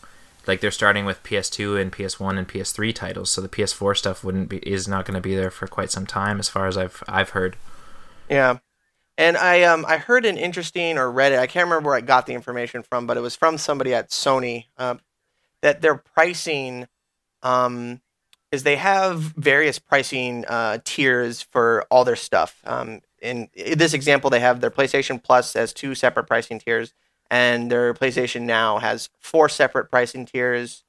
like they're starting with PS2 and PS1 and PS3 titles, so the PS4 stuff wouldn't be is not going to be there for quite some time, as far as I've I've heard. Yeah. And I um I heard an interesting or read it. I can't remember where I got the information from, but it was from somebody at Sony um, that their pricing um is they have various pricing uh, tiers for all their stuff. Um, in this example, they have their PlayStation Plus as two separate pricing tiers, and their PlayStation Now has four separate pricing tiers,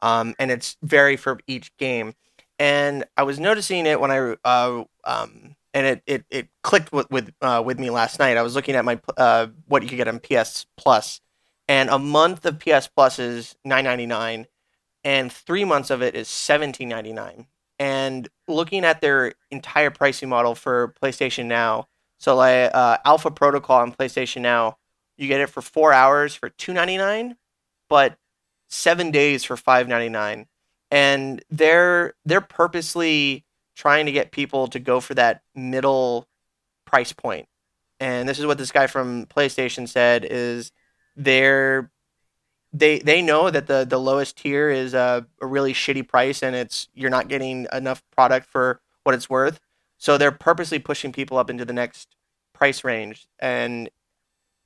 um, and it's vary for each game. And I was noticing it when I uh, um, and it it, it clicked with with uh, with me last night. I was looking at my uh, what you could get on PS Plus, and a month of PS Plus is nine ninety nine, and three months of it is seventeen ninety nine. And looking at their entire pricing model for PlayStation Now, so like uh, Alpha Protocol on PlayStation Now, you get it for four hours for two ninety nine, but seven days for five ninety nine, and they're they're purposely trying to get people to go for that middle price point. And this is what this guy from PlayStation said is they're they they know that the the lowest tier is a, a really shitty price and it's you're not getting enough product for what it's worth. So they're purposely pushing people up into the next price range. And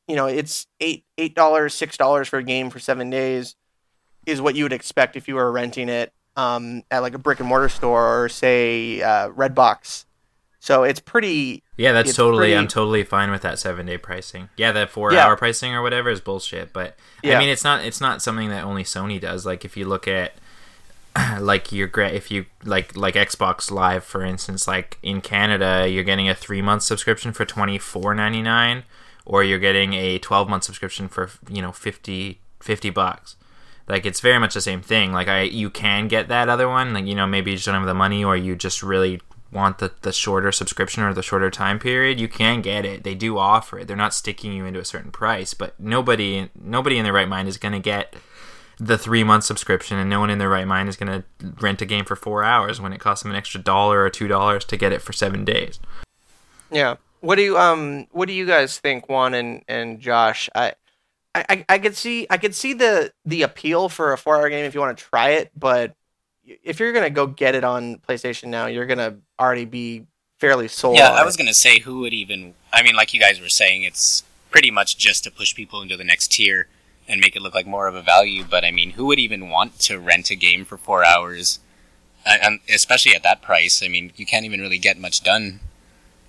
you know, it's eight eight dollars, six dollars for a game for seven days is what you would expect if you were renting it um, at like a brick and mortar store or say uh, Redbox. So it's pretty. Yeah, that's totally. pretty- I'm totally fine with that seven day pricing. Yeah, that four Yeah. hour pricing or whatever is bullshit. But Yeah. I mean, it's not. It's not something that only Sony does. Like if you look at like your if you like like Xbox Live for instance, like in Canada, you're getting a three month subscription for twenty four ninety nine, or you're getting a twelve month subscription for you know 50, 50 bucks. Like it's very much the same thing. Like I, you can get that other one. Like you know, maybe you just don't have the money, or you just really want the, the shorter subscription or the shorter time period. You can get it. They do offer it. They're not sticking you into a certain price. But nobody, nobody in their right mind is going to get the three month subscription, and no one in their right mind is going to rent a game for four hours when it costs them an extra dollar or two dollars to get it for seven days. Yeah. What do you um What do you guys think, Juan and and Josh? I. I, I could see I could see the the appeal for a four hour game if you want to try it, but if you're gonna go get it on PlayStation now, you're gonna already be fairly sold. Yeah, I was gonna say who would even. I mean, like you guys were saying, it's pretty much just to push people into the next tier and make it look like more of a value. But I mean, who would even want to rent a game for four hours, and especially at that price? I mean, you can't even really get much done,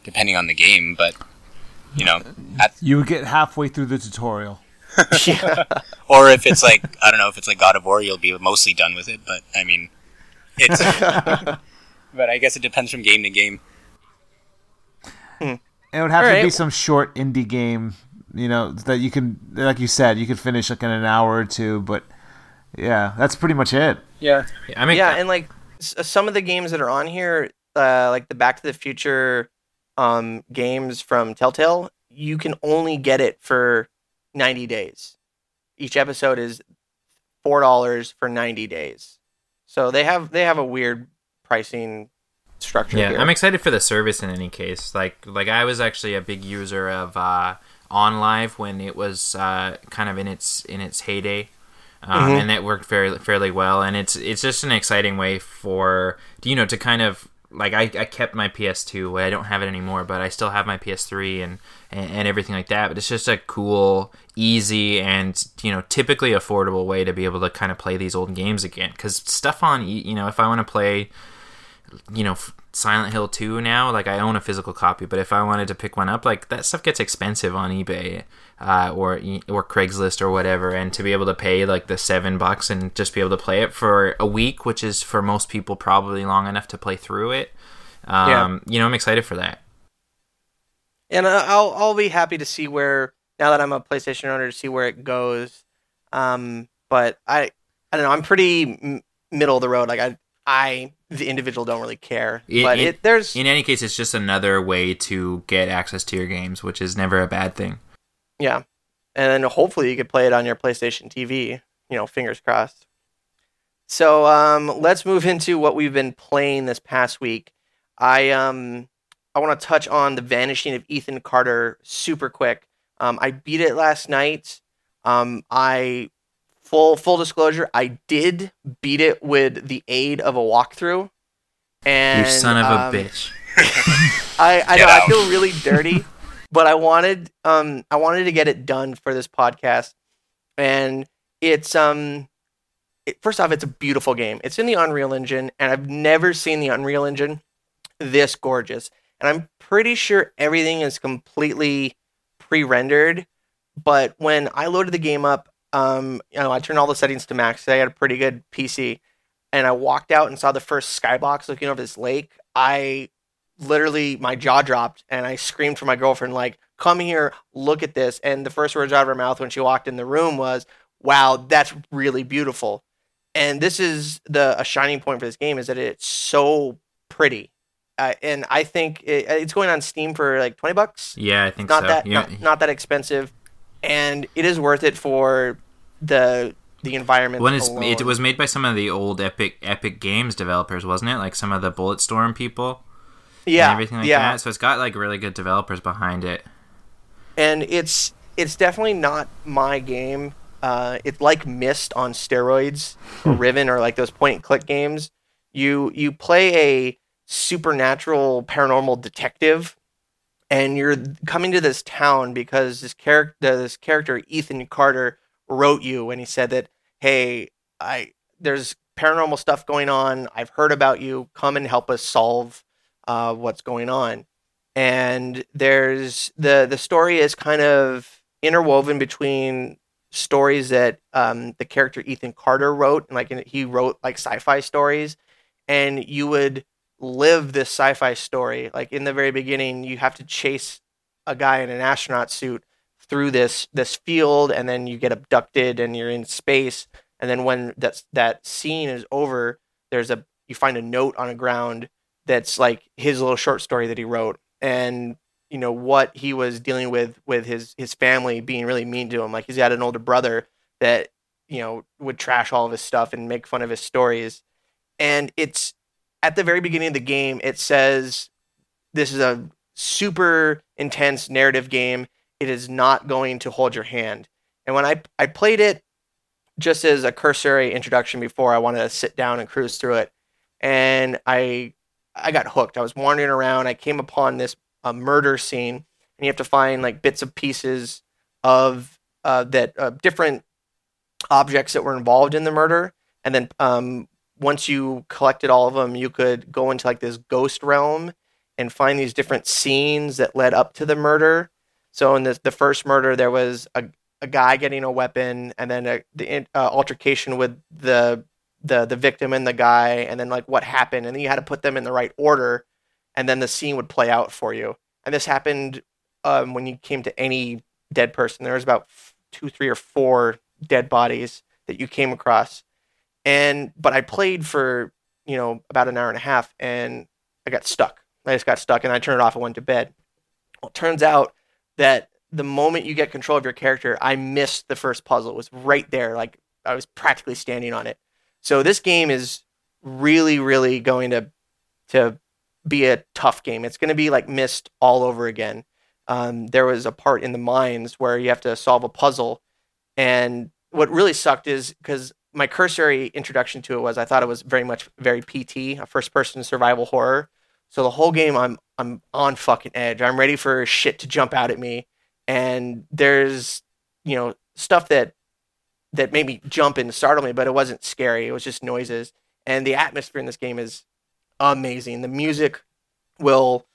depending on the game. But you know, at, You would get halfway through the tutorial. yeah. or if it's like I don't know if it's like God of War, you'll be mostly done with it. But I mean, it's. but I guess it depends from game to game. It would have to Alright. be some short indie game, you know, that you can, like you said, you could finish like in an hour or two. But yeah, that's pretty much it. Yeah. I mean, yeah, and like s- some of the games that are on here, uh, like the Back to the Future um, games from Telltale, you can only get it for ninety days. Each episode is four dollars for ninety days. So they have they have a weird pricing structure Yeah, here. I'm excited for the service in any case. Like like I was actually a big user of uh, OnLive when it was uh, kind of in its in its heyday. Um, Mhm. and that worked very fairly well, and it's it's just an exciting way for you know to kind of like I, I kept my PS2, I don't have it anymore, but I still have my PS3 and, and and everything like that. But it's just a cool, easy, and you know typically affordable way to be able to kind of play these old games again. Because stuff on you know if I want to play you know Silent Hill 2 now like I own a physical copy but if I wanted to pick one up like that stuff gets expensive on eBay uh, or or Craigslist or whatever and to be able to pay like the 7 bucks and just be able to play it for a week which is for most people probably long enough to play through it um, you know I'm excited for that and I'll I'll be happy to see where now that I'm a PlayStation owner to see where it goes. Um, but I I don't know. I'm pretty m- middle of the road. Like I I the individual don't really care. It- but it- it, there's in any case it's just another way to get access to your games which is never a bad thing yeah, and then hopefully you could play it on your PlayStation TV. You know, fingers crossed. So um, let's move into what we've been playing this past week. I um I want to touch on the vanishing of Ethan Carter super quick. Um, I beat it last night. Um, I full full disclosure, I did beat it with the aid of a walkthrough. And you son of a um, bitch I, I know I feel really dirty, but I wanted um I wanted to get it done for this podcast, and it's um it, first off it's a beautiful game. It's in the Unreal Engine, and I've never seen the Unreal Engine this gorgeous. And I'm pretty sure everything is completely pre-rendered. But when I loaded the game up, um, you know, I turned all the settings to max. I had a pretty good PC, and I walked out and saw the first skybox looking over this lake. I literally my jaw dropped and I screamed for my girlfriend like, "Come here, look at this!" And the first words out of her mouth when she walked in the room was, "Wow, that's really beautiful." And this is the a shining point for this game is that it's so pretty. Uh, and I think it, it's going on Steam for like twenty bucks yeah I think not so that You- not, not that expensive, and it is worth it for the the environment. When it was made by some of the old Epic Epic Games developers, wasn't it? Like some of the Bulletstorm people yeah, and everything like yeah, that. So it's got like really good developers behind it. and it's it's definitely not my game. Uh, it's like Myst on steroids, or Riven, or like those point and click games. You you play a supernatural paranormal detective, and you're coming to this town because this character this character Ethan Carter wrote you, and he said that hey, I there's paranormal stuff going on. I've heard about you. Come and help us solve uh, what's going on. And there's the the story is kind of interwoven between stories that um, the character Ethan Carter wrote, and like he wrote like sci-fi stories, and you would live this sci-fi story. Like in the very beginning, you have to chase a guy in an astronaut suit through this this field, and then you get abducted, and you're in space, and then when that that scene is over, there's a you find a note on the ground that's like his little short story that he wrote and you know what he was dealing with with his his family being really mean to him like he's got an older brother that you know would trash all of his stuff and make fun of his stories. And it's at the very beginning of the game. It says this is a super intense narrative game. It is not going to hold your hand. And when I I played it just as a cursory introduction before I wanted to sit down and cruise through it, and I I got hooked. I was wandering around. I came upon this murder scene, and you have to find like bits of pieces of uh, that uh, different objects that were involved in the murder, and then um, once you collected all of them, you could go into like this ghost realm and find these different scenes that led up to the murder. So in the the first murder, there was a a guy getting a weapon, and then a, the uh, altercation with the the the victim and the guy, and then like what happened, and then you had to put them in the right order, and then the scene would play out for you. And this happened um, when you came to any dead person. There was about two, three, or four dead bodies that you came across, and but I played for you know about an hour and a half, and I got stuck. I just got stuck, and I turned it off and went to bed. Well, it turns out that the moment you get control of your character, I missed the first puzzle. It was right there, like I was practically standing on it. So this game is really, really going to to be a tough game. It's going to be like Myst all over again. Um, there was a part in the mines where you have to solve a puzzle, and what really sucked is because my cursory introduction to it was I thought it was very much very PT, a first person survival horror. So the whole game I'm I'm on fucking edge. I'm ready for shit to jump out at me and there's you know stuff that that made me jump and startle me, but it wasn't scary. It was just noises. And the atmosphere in this game is amazing. The music will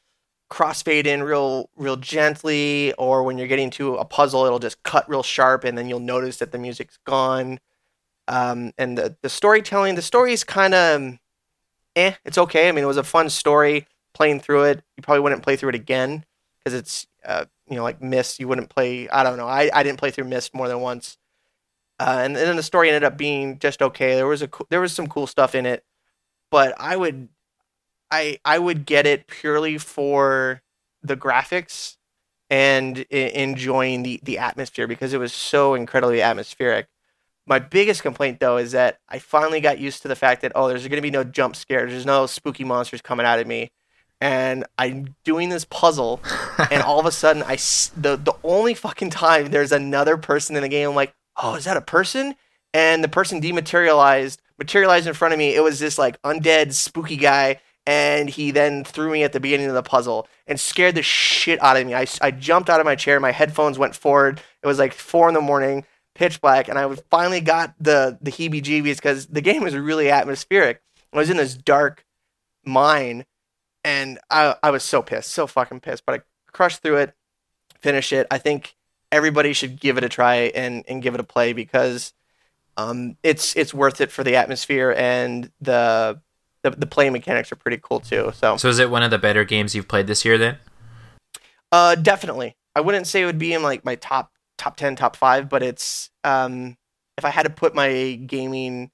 crossfade in real real gently, or when you're getting to a puzzle, it'll just cut real sharp, and then you'll notice that the music's gone. Um, and the the storytelling, the story's kind of eh. It's okay. I mean, it was a fun story playing through it. You probably wouldn't play through it again because it's uh, you know like Myst. You wouldn't play. I don't know. I, I didn't play through Myst more than once. Uh, and, and then the story ended up being just okay. There was a there was some cool stuff in it, but I would I I would get it purely for the graphics and enjoying the the atmosphere because it was so incredibly atmospheric. My biggest complaint though is that I finally got used to the fact that oh there's going to be no jump scares, there's no spooky monsters coming out at me and I'm doing this puzzle, and all of a sudden, I the the only fucking time there's another person in the game, I'm like, oh, is that a person? And the person dematerialized, materialized in front of me. It was this like undead, spooky guy, and he then threw me at the beginning of the puzzle and scared the shit out of me. I, I jumped out of my chair, my headphones went forward. It was like four in the morning, pitch black, and I finally got the the heebie-jeebies because the game was really atmospheric. I was in this dark mine and I I was so pissed, so fucking pissed. But I crushed through it, finished it. I think everybody should give it a try and and give it a play because um it's it's worth it for the atmosphere and the the, the play mechanics are pretty cool too. So So is it one of the better games you've played this year then? uh definitely. I wouldn't say it would be in like my top top 10 top 5 but it's um if I had to put my gaming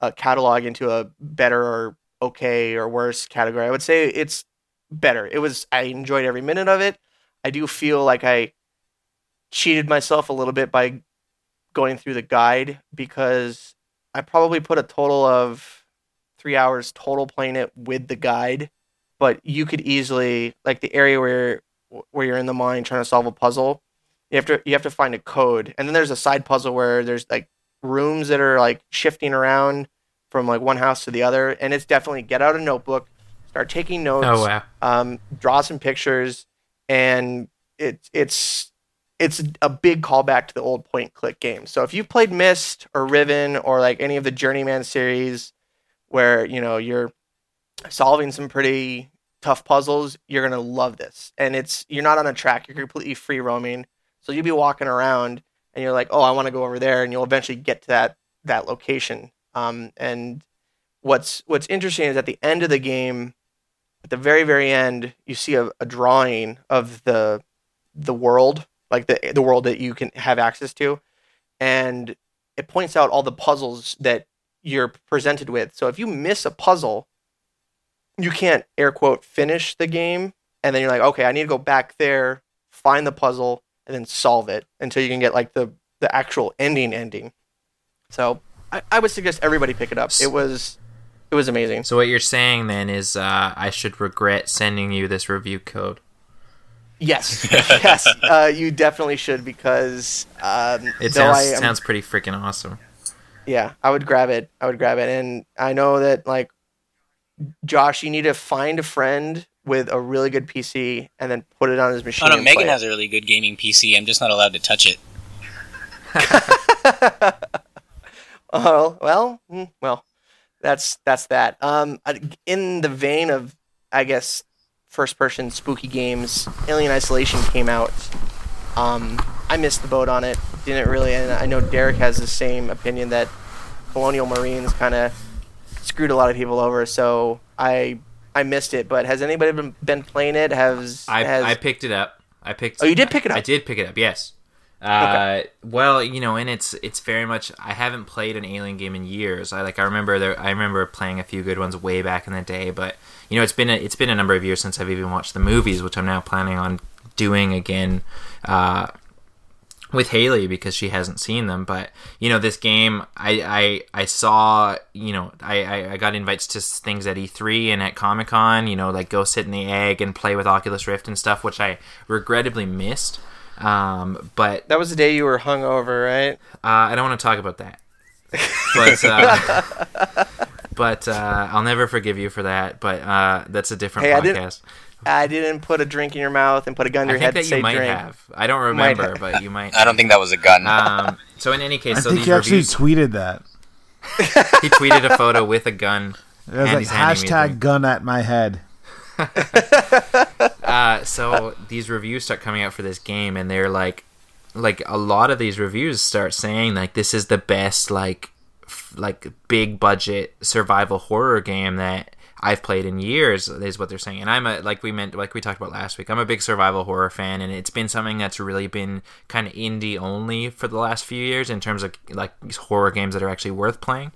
uh, catalog into a better or okay or worse category. I would say it's better. It was I enjoyed every minute of it. I do feel like I cheated myself a little bit by going through the guide because I probably put a total of 3 hours total playing it with the guide, but you could easily like the area where where you're in the mine trying to solve a puzzle, you have to you have to find a code. And then there's a side puzzle where there's like rooms that are like shifting around from like one house to the other, and it's definitely get out a notebook, start taking notes, Oh wow. um, draw some pictures, and it's it's it's a big callback to the old point click games. So if you've played Myst or Riven or like any of the Journeyman series, where you know you're solving some pretty tough puzzles, you're gonna love this. And it's you're not on a track; you're completely free roaming. So you'll be walking around, and you're like, "Oh, I want to go over there," and you'll eventually get to that that location. Um, and what's what's interesting is at the end of the game, at the very very end, you see a, a drawing of the the world, like the the world that you can have access to, and it points out all the puzzles that you're presented with. So if you miss a puzzle, you can't air quote finish the game, and then you're like, okay, I need to go back there, find the puzzle, and then solve it until you can get like the the actual ending ending. So I, I would suggest everybody pick it up. It was it was amazing. So what you're saying then is uh, I should regret sending you this review code. Yes, yes, uh, you definitely should because um, It sounds I am- sounds pretty freaking awesome. yeah, I would grab it. I would grab it, and I know that like Josh, you need to find a friend with a really good PC and then put it on his machine. Oh no, and Megan play it. has a really good gaming PC. I'm just not allowed to touch it. Oh well, mm, well, that's that's that. Um, in the vein of, I guess, first-person spooky games, Alien Isolation came out. Um, I missed the boat on it. Didn't really, and I know Derek has the same opinion that Colonial Marines kind of screwed a lot of people over. So I I missed it. But has anybody been, been playing it? Has I has I picked it up. I picked. Oh, you did pick it up? I did pick it up. Yes. Uh, well, you know, and it's it's very much. I haven't played an Alien game in years. I like. I remember there. I remember playing a few good ones way back in the day, but you know, it's been a, it's been a number of years since I've even watched the movies, which I'm now planning on doing again. Uh, with Haley because she hasn't seen them. But you know, this game, I I, I saw. You know, I, I I got invites to things at E3 and at Comic Con. You know, like go sit in the egg and play with Oculus Rift and stuff, which I regrettably missed. Um, but that was the day you were hungover, right? uh, I don't want to talk about that. But uh, but uh, I'll never forgive you for that. But uh, that's a different Hey, I didn't- podcast. I didn't put a drink in your mouth and put a gun to I your think head that to say you might drink. have. I don't remember, have. but you might. I don't think that was a gun. Um, so in any case, I so think these you actually reviews, tweeted that. he tweeted a photo with a gun. It was and like he's handing me a hashtag gun at my head. Uh, so these reviews start coming out for this game, and they're like, like a lot of these reviews start saying like this is the best like, f- like big budget survival horror game that I've played in years. Is what they're saying, and I'm a like we meant like we talked about last week. I'm a big survival horror fan, and it's been something that's really been kind of indie only for the last few years in terms of like these horror games that are actually worth playing.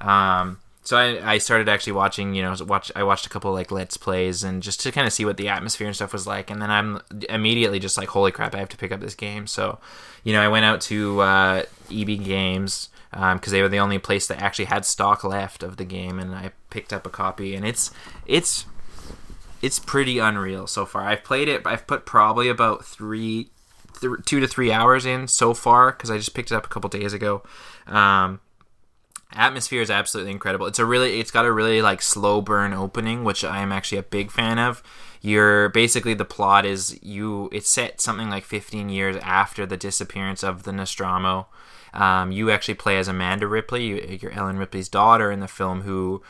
Um, so I, I started actually watching, you know, watch I watched a couple like let's plays and just to kind of see what the atmosphere and stuff was like, and then I'm immediately just like, holy crap, I have to pick up this game. So, you know, I went out to uh, EB Games because they were the only place that actually had stock left of the game, and I picked up a copy, and it's it's it's pretty unreal so far. I've played it. I've put probably about three, th- two to three hours in so far because I just picked it up a couple days ago. Um, atmosphere is absolutely incredible. It's a really, it's got a really like slow burn opening, which I am actually a big fan of. You're basically the plot is you. It's set something like 15 years after the disappearance of the Nostromo. Um, you actually play as Amanda Ripley. You, you're Ellen Ripley's daughter in the film, who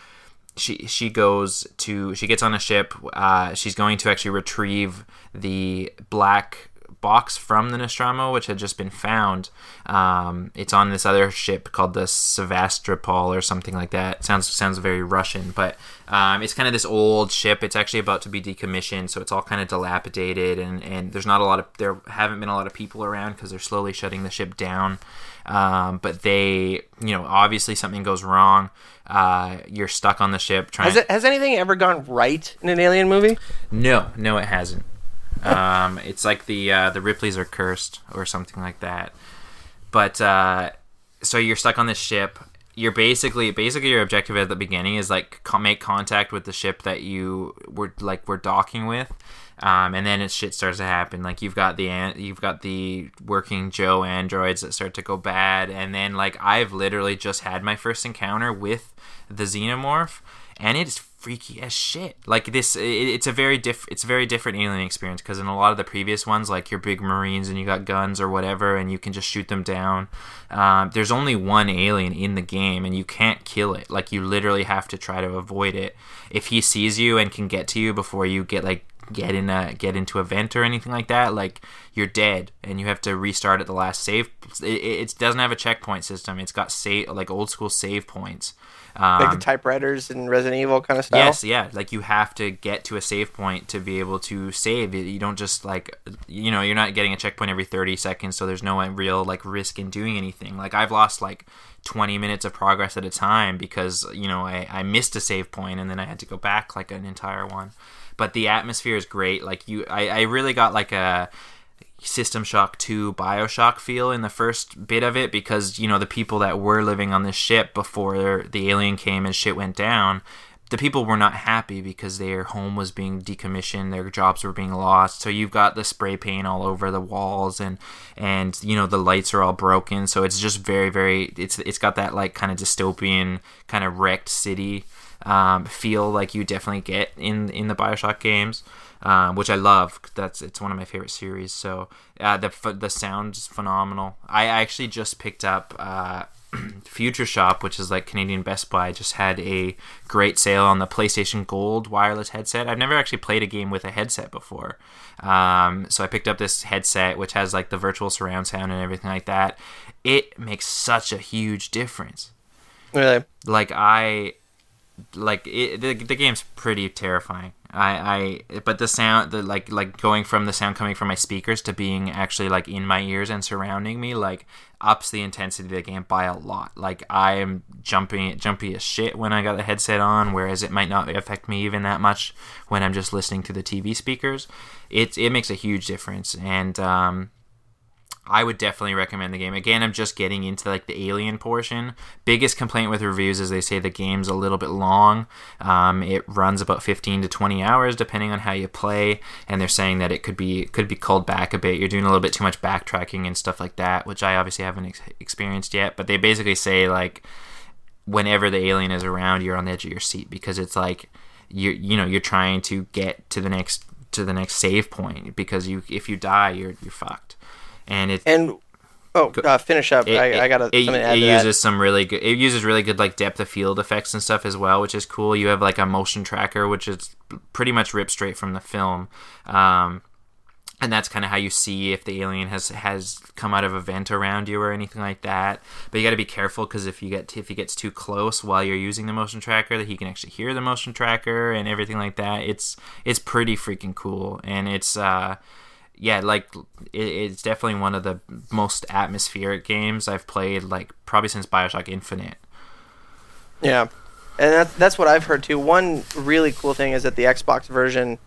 she she goes to she gets on a ship. Uh, she's going to actually retrieve the black box from the Nostromo, which had just been found. Um, it's on this other ship called the Sevastopol or something like that. Sounds sounds very Russian, but um, it's kind of this old ship. It's actually about to be decommissioned, so it's all kind of dilapidated, and and there's not a lot of there haven't been a lot of people around because they're slowly shutting the ship down. Um, but they, you know, obviously something goes wrong. Uh, you're stuck on the ship trying. Has it has anything ever gone right in an alien movie? No, no, it hasn't. Um, it's like the uh, the Ripleys are cursed or something like that. But uh, so you're stuck on this ship. You're basically basically your objective at the beginning is like make contact with the ship that you were like were docking with. Um, and then it shit starts to happen. Like you've got the an- you've got the working Joe androids that start to go bad, and then like I've literally just had my first encounter with the xenomorph, and it's freaky as shit. Like this, it, it's a very diff, it's a very different alien experience because in a lot of the previous ones, like you're big marines and you got guns or whatever, and you can just shoot them down. Um, there's only one alien in the game, and you can't kill it. Like you literally have to try to avoid it. If he sees you and can get to you before you get like get in a get into a vent or anything like that, like you're dead and you have to restart at the last save. It, it doesn't have a checkpoint system. It's got save like old school save points. Um, Like the typewriters in Resident Evil kind of style? Yes, yeah. Like you have to get to a save point to be able to save. You don't just like you know you're not getting a checkpoint every 30 seconds, so there's no real like risk in doing anything. Like I've lost like 20 minutes of progress at a time because you know I, I missed a save point and then I had to go back like an entire one. But the atmosphere is great. Like you, I, I really got like a System Shock 2 Bioshock feel in the first bit of it because, you know, the people that were living on this ship before the alien came and shit went down, the people were not happy because their home was being decommissioned, their jobs were being lost. So you've got the spray paint all over the walls and and you know the lights are all broken. So it's just very very it's it's got that like kind of dystopian kind of wrecked city um, feel like you definitely get in in the Bioshock games um, which I love. That's it's one of my favorite series. So uh, the the is phenomenal. I actually just picked up. Uh, Future Shop, which is like Canadian Best Buy, just had a great sale on the PlayStation Gold wireless headset. I've never actually played a game with a headset before. Um, so I picked up this headset, which has like the virtual surround sound and everything like that. It makes such a huge difference. Really? Like, I. Like, it, the, the game's pretty terrifying. I, I but the sound the like like going from the sound coming from my speakers to being actually like in my ears and surrounding me like ups the intensity of the game by a lot. Like i am jumping jumpy as shit when i got the headset on whereas it might not affect me even that much when i'm just listening to the tv speakers. It, it makes a huge difference. And um I would definitely recommend the game. Again, I'm just getting into like the alien portion. Biggest complaint with reviews is they say the game's a little bit long. Um, it runs about 15 to 20 hours depending on how you play, and they're saying that it could be could be called back a bit. You're doing a little bit too much backtracking and stuff like that, which I obviously haven't ex- experienced yet. But they basically say like whenever the alien is around, you're on the edge of your seat because it's like you you know you're trying to get to the next to the next save point because you if you die you're you're fucked and it and oh uh, finish up. It, I, I got it, it uses that. some really good. It uses really good like depth of field effects and stuff as well, which is cool. You have like a motion tracker, which is pretty much ripped straight from the film. Um, and that's kind of how you see if the alien has has come out of a vent around you or anything like that. But you got to be careful because if you get if he gets too close while you're using the motion tracker, that he can actually hear the motion tracker and everything like that. It's it's pretty freaking cool, and it's uh, yeah, like it, it's definitely one of the most atmospheric games I've played, like probably since Bioshock Infinite. Yeah, and that, that's what I've heard too. One really cool thing is that the Xbox version,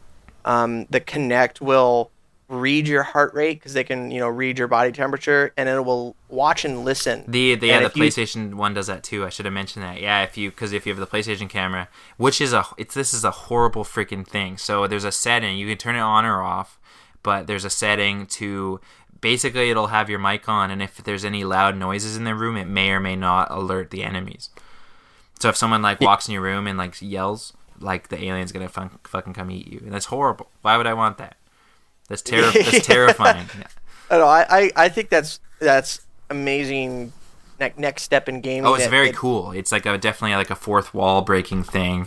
um, the Kinect will read your heart rate because they can you know read your body temperature and it will watch and listen. The, the yeah the playstation you... one does that too. I should have mentioned that. Yeah if you because if you have the playstation camera which is a it's this is a horrible freaking thing. So there's a setting you can turn it on or off but there's a setting to basically it'll have your mic on and if there's any loud noises in the room it may or may not alert the enemies. So if someone like walks in your room and like yells like the alien's gonna fun- fucking come eat you. And that's horrible. Why would i want that? That's, ter- that's terrifying. I, know, I, I, I think that's that's amazing ne- next step in gaming oh it's very it, cool. It's like a definitely like a fourth wall breaking thing.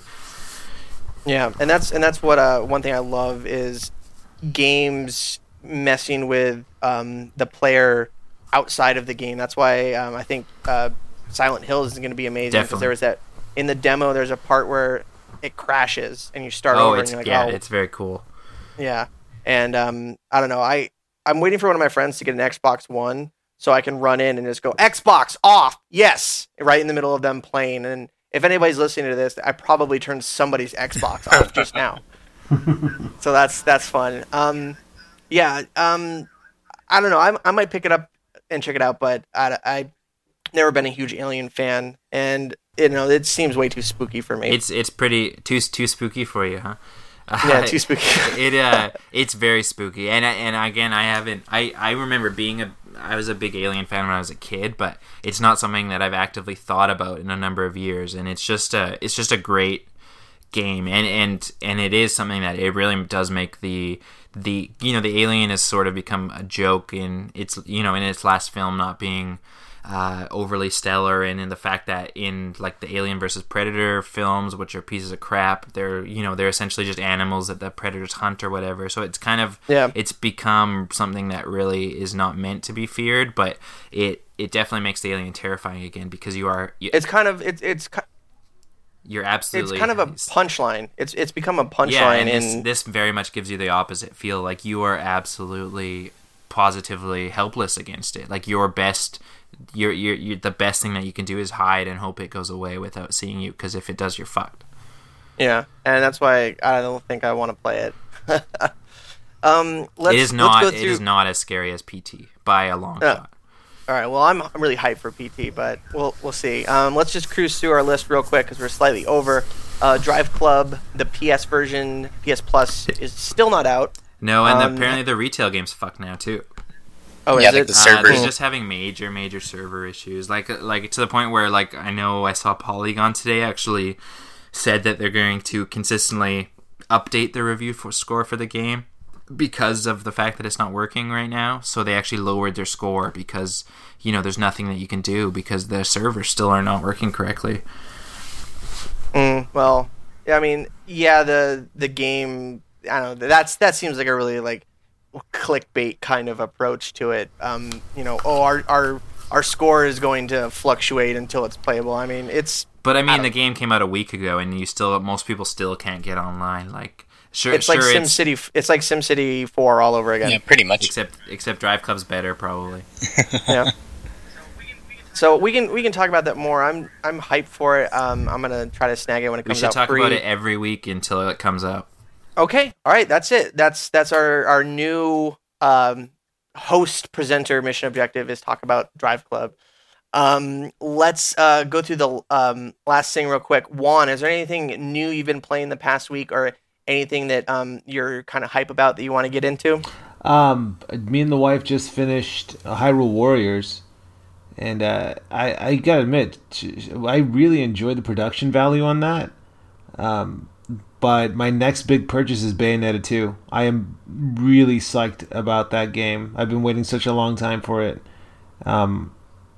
Yeah and that's and that's what uh one thing i love is games messing with um, the player outside of the game. That's why um, I think uh, Silent Hill is going to be amazing because there was that in the demo. There's a part where it crashes and you start oh, over. It's, and you're like, yeah, oh. it's very cool. Yeah, and um, I don't know. I I'm waiting for one of my friends to get an Xbox One so I can run in and just go Xbox off. Yes, right in the middle of them playing. And if anybody's listening to this, I probably turned somebody's Xbox off just now. so that's that's fun. Um, yeah. Um, I don't know. I I might pick it up and check it out, but I I never been a huge Alien fan, and you know it seems way too spooky for me. It's it's pretty too too spooky for you, huh? yeah, too spooky. it uh, it's very spooky, and and again, I haven't. I I remember being a. I was a big Alien fan when I was a kid, but it's not something that I've actively thought about in a number of years, and it's just a. It's just a great game and and and it is something that it really does make the the you know the alien has sort of become a joke in its you know in its last film not being uh, overly stellar and in the fact that in like the alien versus predator films which are pieces of crap they're you know they're essentially just animals that the predators hunt or whatever so it's kind of yeah. it's become something that really is not meant to be feared but it it definitely makes the alien terrifying again because you are you, it's kind of it's it's you're absolutely. It's kind of a punchline. It's it's become a punchline. Yeah, and in... this, this very much gives you the opposite feel. Like you are absolutely, positively helpless against it. Like your best, you're, you're, you're the best thing that you can do is hide and hope it goes away without seeing you. Because if it does, you're fucked. Yeah, and that's why I don't think I want to play it. Um, let's, it is not. go through. is not as scary as PT by a long shot. All right. Well, I'm, I'm really hyped for PT, but we'll we'll see. Um, let's just cruise through our list real quick because we're slightly over. Uh, DriveClub, the PS version, PS Plus is still not out. No, and um, apparently the retail game's fucked now too. Oh, Yeah, is like it? the Uh, servers. they're just having major, major server issues. Like, like to the point where, like, I know I saw Polygon today actually said that they're going to consistently update the review for score for the game because of the fact that it's not working right now. So they actually lowered their score because you know there's nothing that you can do because the servers still are not working correctly. Mm, well, yeah, I mean, yeah, the the game. I don't know. That's that seems like a really like clickbait kind of approach to it. Um, you know, oh, our our our score is going to fluctuate until it's playable. I mean, it's But I mean, don't- the game came out a week ago, and you still most people still can't get online. Like, sure, it's sure, like it's, SimCity. It's like SimCity Four all over again. Yeah, pretty much. except except DriveClub's better probably. yeah. So we can we can talk about that more. I'm I'm hyped for it. Um, I'm gonna try to snag it when it comes out. We comes should out talk free. about it every week until it comes out. Okay, all right, that's it. That's that's our our new um, host presenter mission objective is talk about DriveClub. Um, let's uh, go through the um, last thing real quick. Juan, is there anything new you've been playing the past week, or anything that um, you're kind of hype about that you want to get into? Um, me and the wife just finished Hyrule Warriors, and uh, I I gotta admit, I really enjoyed the production value on that. Um, but my next big purchase is Bayonetta 2. I am really psyched about that game. I've been waiting such a long time for it. Um,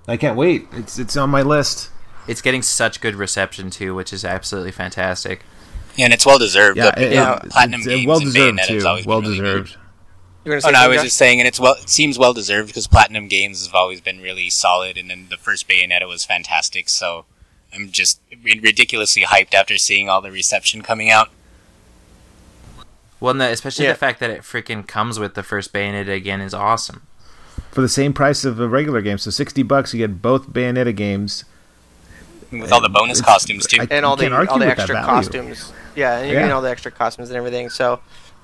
I can't wait. It's it's on my list. It's getting such good reception too, which is absolutely fantastic. Yeah, and it's well deserved. Yeah, The- it- it- Platinum it's, Games well and deserved Bayonetta too. always Well really deserved. You're gonna say Oh no, I was Josh? just saying, and it's well. It seems well deserved because Platinum Games have always been really solid, and then the first Bayonetta was fantastic. So I'm just ridiculously hyped after seeing all the reception coming out. Well, no, especially Yeah. the fact that it freaking comes with the first Bayonetta again is awesome. For the same price of a regular game, so sixty bucks, you get both Bayonetta games. With all the bonus costumes too. I- and all the all the extra costumes. Yeah, and you're getting all the extra costumes and everything. So,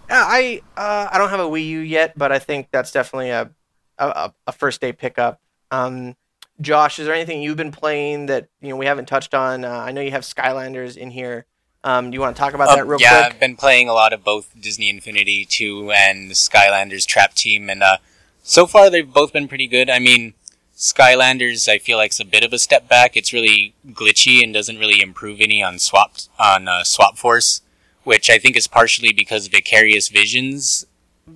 yeah, I uh, I don't have a Wii U yet, but I think that's definitely a a, a first day pickup. Um, Josh, is there anything you've been playing that you know we haven't touched on? Uh, I know you have Skylanders in here. Um, do you want to talk about Um, that real yeah, quick? Yeah, I've been playing a lot of both Disney Infinity 2 and Skylanders Trap Team, and uh, so far they've both been pretty good. I mean, Skylanders I feel like is a bit of a step back. It's really glitchy and doesn't really improve any on swap on uh, Swap Force, which I think is partially because Vicarious Visions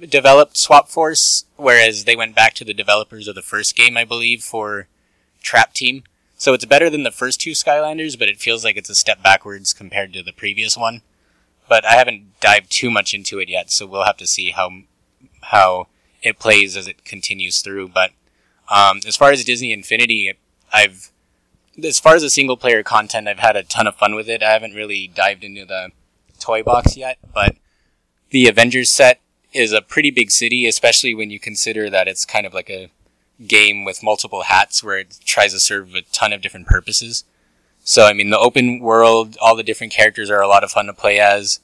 developed Swap Force, whereas they went back to the developers of the first game, I believe, for Trap Team. So it's better than the first two Skylanders, but it feels like it's a step backwards compared to the previous one. But I haven't dived too much into it yet, so we'll have to see how how it plays as it continues through. But um, as far as Disney Infinity, I've as far as the single player content, I've had a ton of fun with it. I haven't really dived into the toy box yet, but the Avengers set is a pretty big city, especially when you consider that it's kind of like a game with multiple hats where it tries to serve a ton of different purposes. So, I mean, the open world, all the different characters are a lot of fun to play as.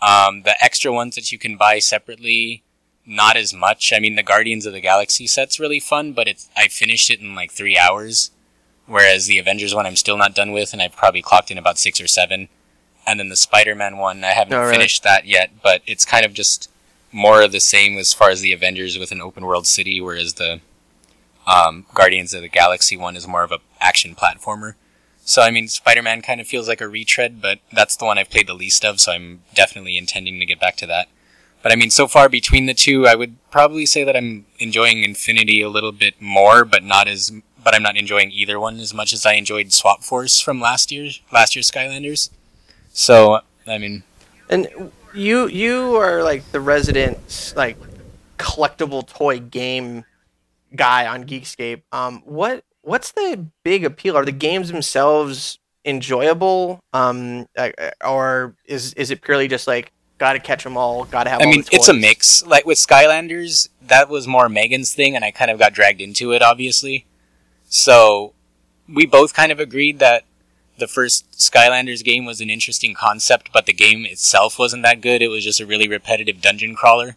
Um, the extra ones that you can buy separately, not as much. I mean, the Guardians of the Galaxy set's really fun, but it's, I finished it in like three hours. Whereas the Avengers one I'm still not done with, and I've probably clocked in about six or seven. And then the Spider-Man one, I haven't Oh, really? finished that yet, but it's kind of just more of the same as far as the Avengers with an open world city, whereas the um, Guardians of the Galaxy one is more of a action platformer. So I mean, Spider-Man kind of feels like a retread, but that's the one I've played the least of, so I'm definitely intending to get back to that. But I mean, so far between the two, I would probably say that I'm enjoying Infinity a little bit more, but not as, but I'm not enjoying either one as much as I enjoyed Swap Force from last year, last year's Skylanders. So I mean, And you you are like the resident like collectible toy game guy on Geekscape. Um, what what's the big appeal? Are the games themselves enjoyable? Um, or is is it purely just like got to catch them all, got to have? I mean, it's a mix. Like with Skylanders, that was more Megan's thing, and I kind of got dragged into it, obviously. So we both kind of agreed that the first Skylanders game was an interesting concept, but the game itself wasn't that good. It was just a really repetitive dungeon crawler.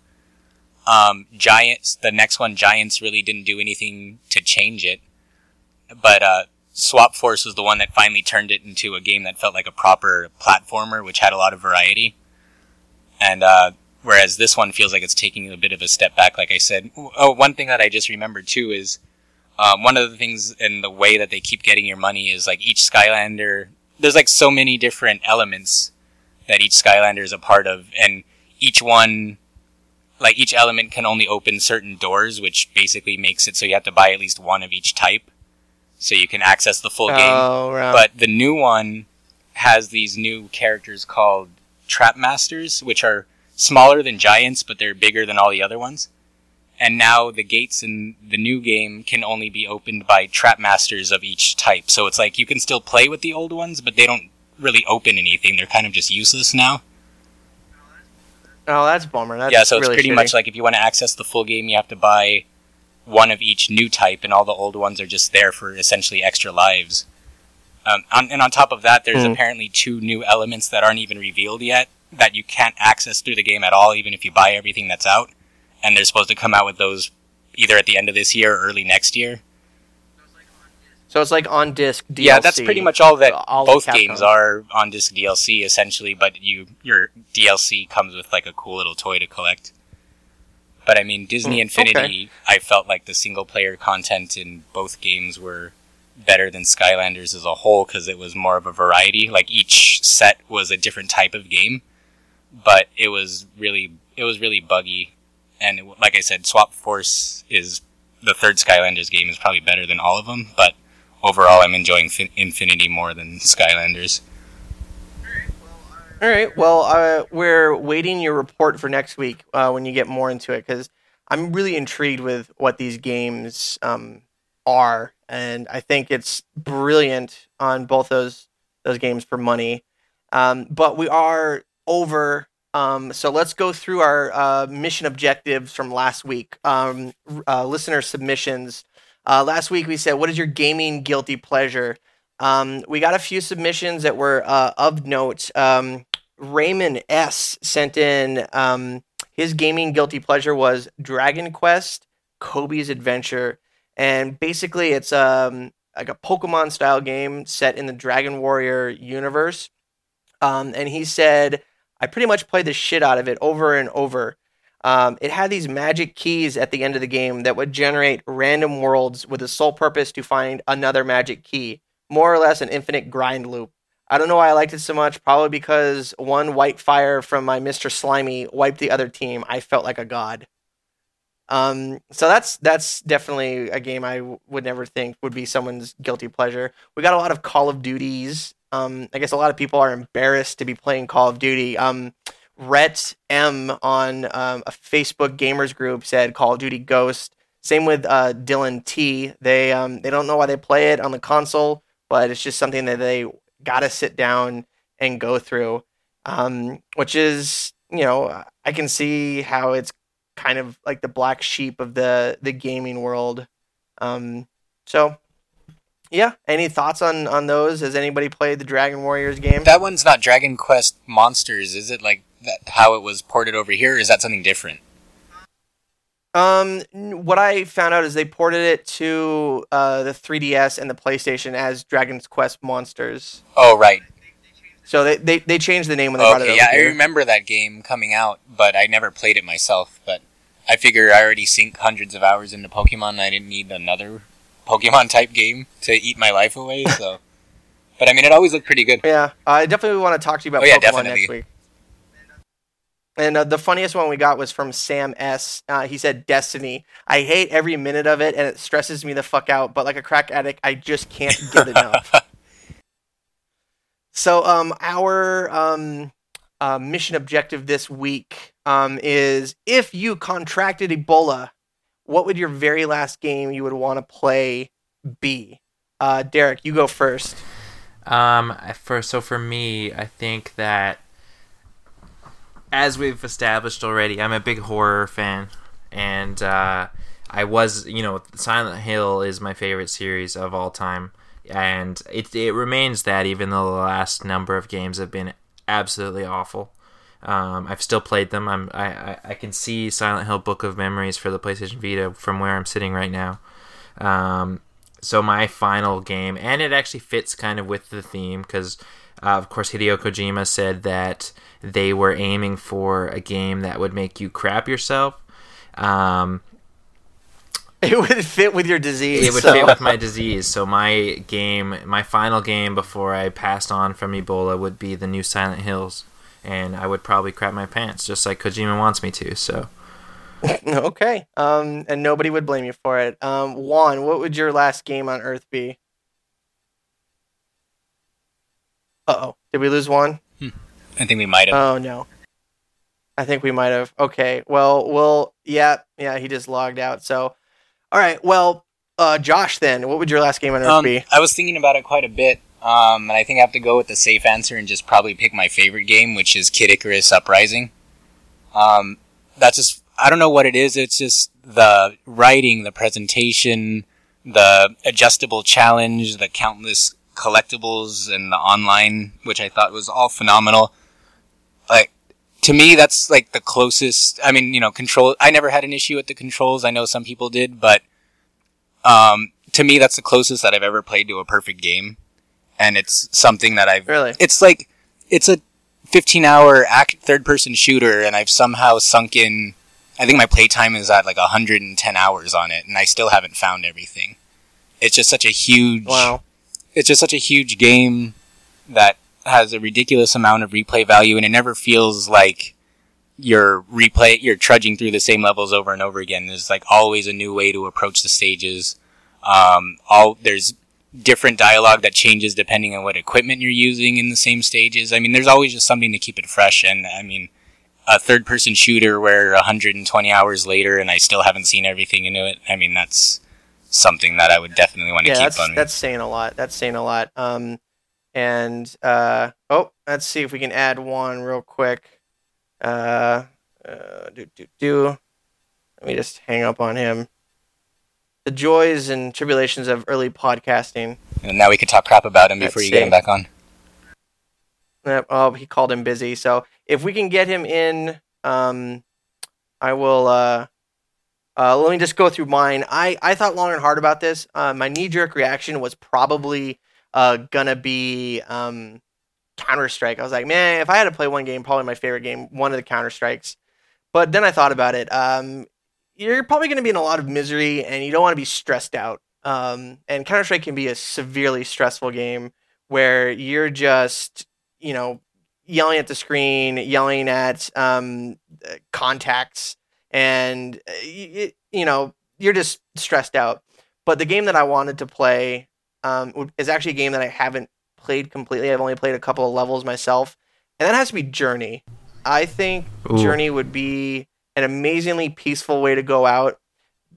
Um, Giants, the next one, Giants really didn't do anything to change it, but uh, Swap Force was the one that finally turned it into a game that felt like a proper platformer, which had a lot of variety. And uh, whereas this one feels like it's taking a bit of a step back, like I said. Oh, one thing that I just remembered too is um, one of the things in the way that they keep getting your money is like each Skylander. There's like so many different elements that each Skylander is a part of, and each one, like each element, can only open certain doors, which basically makes it so you have to buy at least one of each type, so you can access the full game. Oh, right. But the new one has these new characters called Trap Masters, which are smaller than giants, but they're bigger than all the other ones. And now the gates in the new game can only be opened by Trap Masters of each type. So it's like you can still play with the old ones, but they don't really open anything. They're kind of just useless now. oh, that's bummer. That's yeah, so it's really pretty shitty. much like if you want to access the full game, you have to buy one of each new type, and all the old ones are just there for essentially extra lives. Um, on, and on top of that, there's Hmm. apparently two new elements that aren't even revealed yet that you can't access through the game at all, even if you buy everything that's out. And they're supposed to come out with those either at the end of this year or early next year. So it's like on disc DLC. Yeah, that's pretty much all that all both games are on disc DLC essentially, but you your DLC comes with like a cool little toy to collect. But I mean, Disney Hmm, Infinity, okay. I felt like the single player content in both games were better than Skylanders as a whole because it was more of a variety. Like each set was a different type of game, but it was really it was really buggy. And it, like I said, Swap Force is the third Skylanders game is probably better than all of them, but overall, I'm enjoying fin- Infinity more than Skylanders. All right. Well, uh, we're waiting your report for next week uh, when you get more into it because I'm really intrigued with what these games um, are, and I think it's brilliant on both those those games for money. Um, but we are over. Um, so let's go through our uh, mission objectives from last week. Um, uh, listener submissions. Uh, last week we said, "What is your gaming guilty pleasure?" Um, we got a few submissions that were uh, of note. Um, Raymond S sent in um, his gaming guilty pleasure was Dragon Quest: Cobi's Adventure, and basically it's um, like a Pokemon style game set in the Dragon Warrior universe. Um, and he said, I pretty much played the shit out of it over and over. Um, it had these magic keys at the end of the game that would generate random worlds with the sole purpose to find another magic key, more or less an infinite grind loop. I don't know why I liked it so much. Probably because one white fire from my Mr. Slimy wiped the other team. I felt like a god. Um, so that's that's definitely a game I w- would never think would be someone's guilty pleasure. We got a lot of Call of Duties. Um, I guess a lot of people are embarrassed to be playing Call of Duty. Um, Rhett M on um, a Facebook gamers group said Call of Duty Ghost. Same with uh, Dylan T. They um, they don't know why they play it on the console, but it's just something that they gotta sit down and go through. Um, which is you know I can see how it's kind of like the black sheep of the the gaming world. Um, so yeah, any thoughts on on those? Has anybody played the Dragon Warriors game? That one's not Dragon Quest Monsters, is it? Like that, how it was ported over here? Or is that something different? Um, what I found out is they ported it to uh, the 3DS and the PlayStation as Dragon's Quest Monsters. Oh, right. So they, they, they changed the name when they brought it Okay, yeah, I remember that game coming out, but I never played it myself. But I figure I already sink hundreds of hours into Pokemon. And I didn't need another Pokemon type game to eat my life away. So, but I mean, it always looked pretty good. Yeah, I definitely want to talk to you about Oh, yeah, Pokemon definitely. next week. And uh, the funniest one we got was from Sam S. Uh, he said, "Destiny. I hate every minute of it, and it stresses me the fuck out. But like a crack addict, I just can't get enough." so, um, our um, uh, mission objective this week um, is: if you contracted Ebola, what would your very last game you would want to play be? Uh, Derek, you go first. Um, for so for me, I think that as we've established already, I'm a big horror fan, and uh, I was, you know, Silent Hill is my favorite series of all time, and it it remains that even though the last number of games have been absolutely awful. Um, I've still played them. I'm I, I, I can see Silent Hill Book of Memories for the PlayStation Vita from where I'm sitting right now. Um, so my final game, and it actually fits kind of with the theme because, uh, of course, Hideo Kojima said that they were aiming for a game that would make you crap yourself. Um, It would fit with your disease. it would so- fit with my disease. So my game, my final game before I passed on from Ebola would be the new Silent Hills, and I would probably crap my pants just like Kojima wants me to. So okay. Um, and nobody would blame you for it. Um, Juan, what would your last game on Earth be? Uh oh. Did we lose one? I think we might have. Oh no. I think we might have. Okay. Well, well, yeah, yeah. He just logged out. So, all right. Well, uh, Josh, then, what would your last game on Earth Um, be? I was thinking about it quite a bit, um, and I think I have to go with the safe answer and just probably pick my favorite game, which is Kid Icarus Uprising. Um, that's just I don't know what it is. It's just the writing, the presentation, the adjustable challenge, the countless collectibles, and the online, which I thought was all phenomenal. Like to me, that's like the closest. I mean, you know, control. I never had an issue with the controls. I know some people did, but um, to me, that's the closest that I've ever played to a perfect game, and it's something that I've. Really? It's like it's a 15 hour act third person shooter, and I've somehow sunk in. I think my playtime is at like 110 hours on it, and I still haven't found everything. It's just such a huge. Wow. It's just such a huge game that has a ridiculous amount of replay value, and it never feels like you're replay you're trudging through the same levels over and over again. There's like always a new way to approach the stages. Um, all there's different dialogue that changes depending on what equipment you're using in the same stages. I mean, there's always just something to keep it fresh. And I mean, a third person shooter where 120 hours later and I still haven't seen everything into it. I mean, that's something that I would definitely want to Yeah, keep that's on. that's saying a lot. That's saying a lot. Um, and uh, oh, let's see if we can add one real quick. Uh, uh, do do do. Let me just hang up on him. The joys and tribulations of early podcasting. and now we could talk crap about him Let's before you get him back on. Yep, Oh, he called him busy. So if we can get him in, um, I will. Uh, uh, let me just go through mine. I, I thought long and hard about this. Uh, my knee jerk reaction was probably uh, gonna be um, Counter Strike. I was like, man, if I had to play one game, probably my favorite game, one of the Counter Strikes. But then I thought about it. Um, you're probably going to be in a lot of misery, and you don't want to be stressed out. Um, and Counter Strike can be a severely stressful game where you're just, you know, yelling at the screen, yelling at um, uh, contacts, and uh, you know you're just stressed out. But the game that I wanted to play um, is actually a game that I haven't played completely. I've only played a couple of levels myself, and that has to be Journey. I think Ooh. Journey would be an amazingly peaceful way to go out.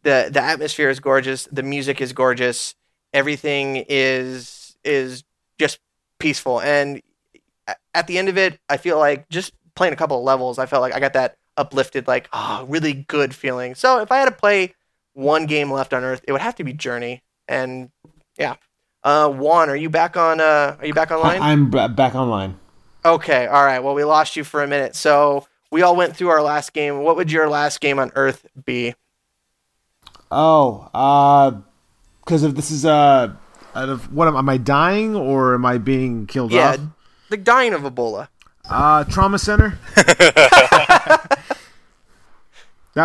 the The atmosphere is gorgeous. The music is gorgeous. Everything is is just peaceful. And at the end of it, I feel like just playing a couple of levels, I felt like I got that uplifted, like oh, really good feeling. So if I had to play one game left on Earth, it would have to be Journey. And yeah, uh, Juan, are you back on? Uh, are you back online? I'm b- back online. Okay, all right. Well, we lost you for a minute. So we all went through our last game. What would your last game on Earth be? Oh, uh, because if this is uh, out of what am, am I dying or am I being killed Yeah, off? the dying of Ebola. Uh, trauma center. that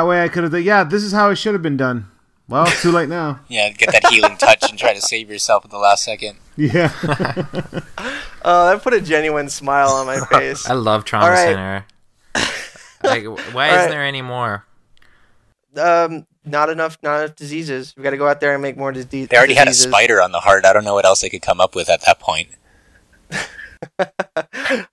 way I could have. Yeah, this is how it should have been done. Well, it's too late now. Yeah, get that healing touch and try to save yourself at the last second. Yeah. Oh, that put a genuine smile on my face. I love Trauma All right. Center. Like, why isn't right. there any more? um, not enough, not enough diseases. We got to go out there and make more diseases. They already had a spider on the heart. I don't know what else they could come up with at that point. All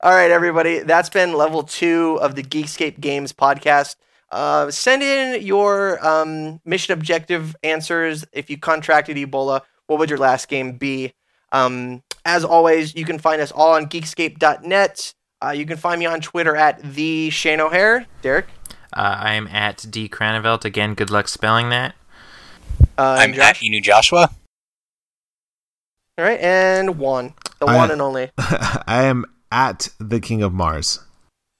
right, everybody. That's been level two of the Geekscape Games podcast. Uh, send in your um, mission objective answers. If you contracted Ebola, what would your last game be? Um, as always, you can find us all on geekscape.net. Uh, you can find me on Twitter at the Shane O'Hare. Derek. Uh, I'm at D Cranevelt. Again, good luck spelling that. Uh, I'm and at Josh. Inu Joshua. All right, and one, the I- one and only. I am at the King of Mars.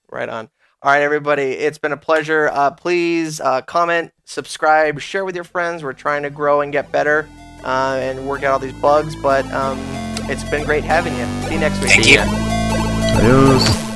Right on. All right, everybody. It's been a pleasure. Uh, please uh, comment, subscribe, share with your friends. We're trying to grow and get better uh, and work out all these bugs. But um, it's been great having you. See you next week. Thank See you. Adiós.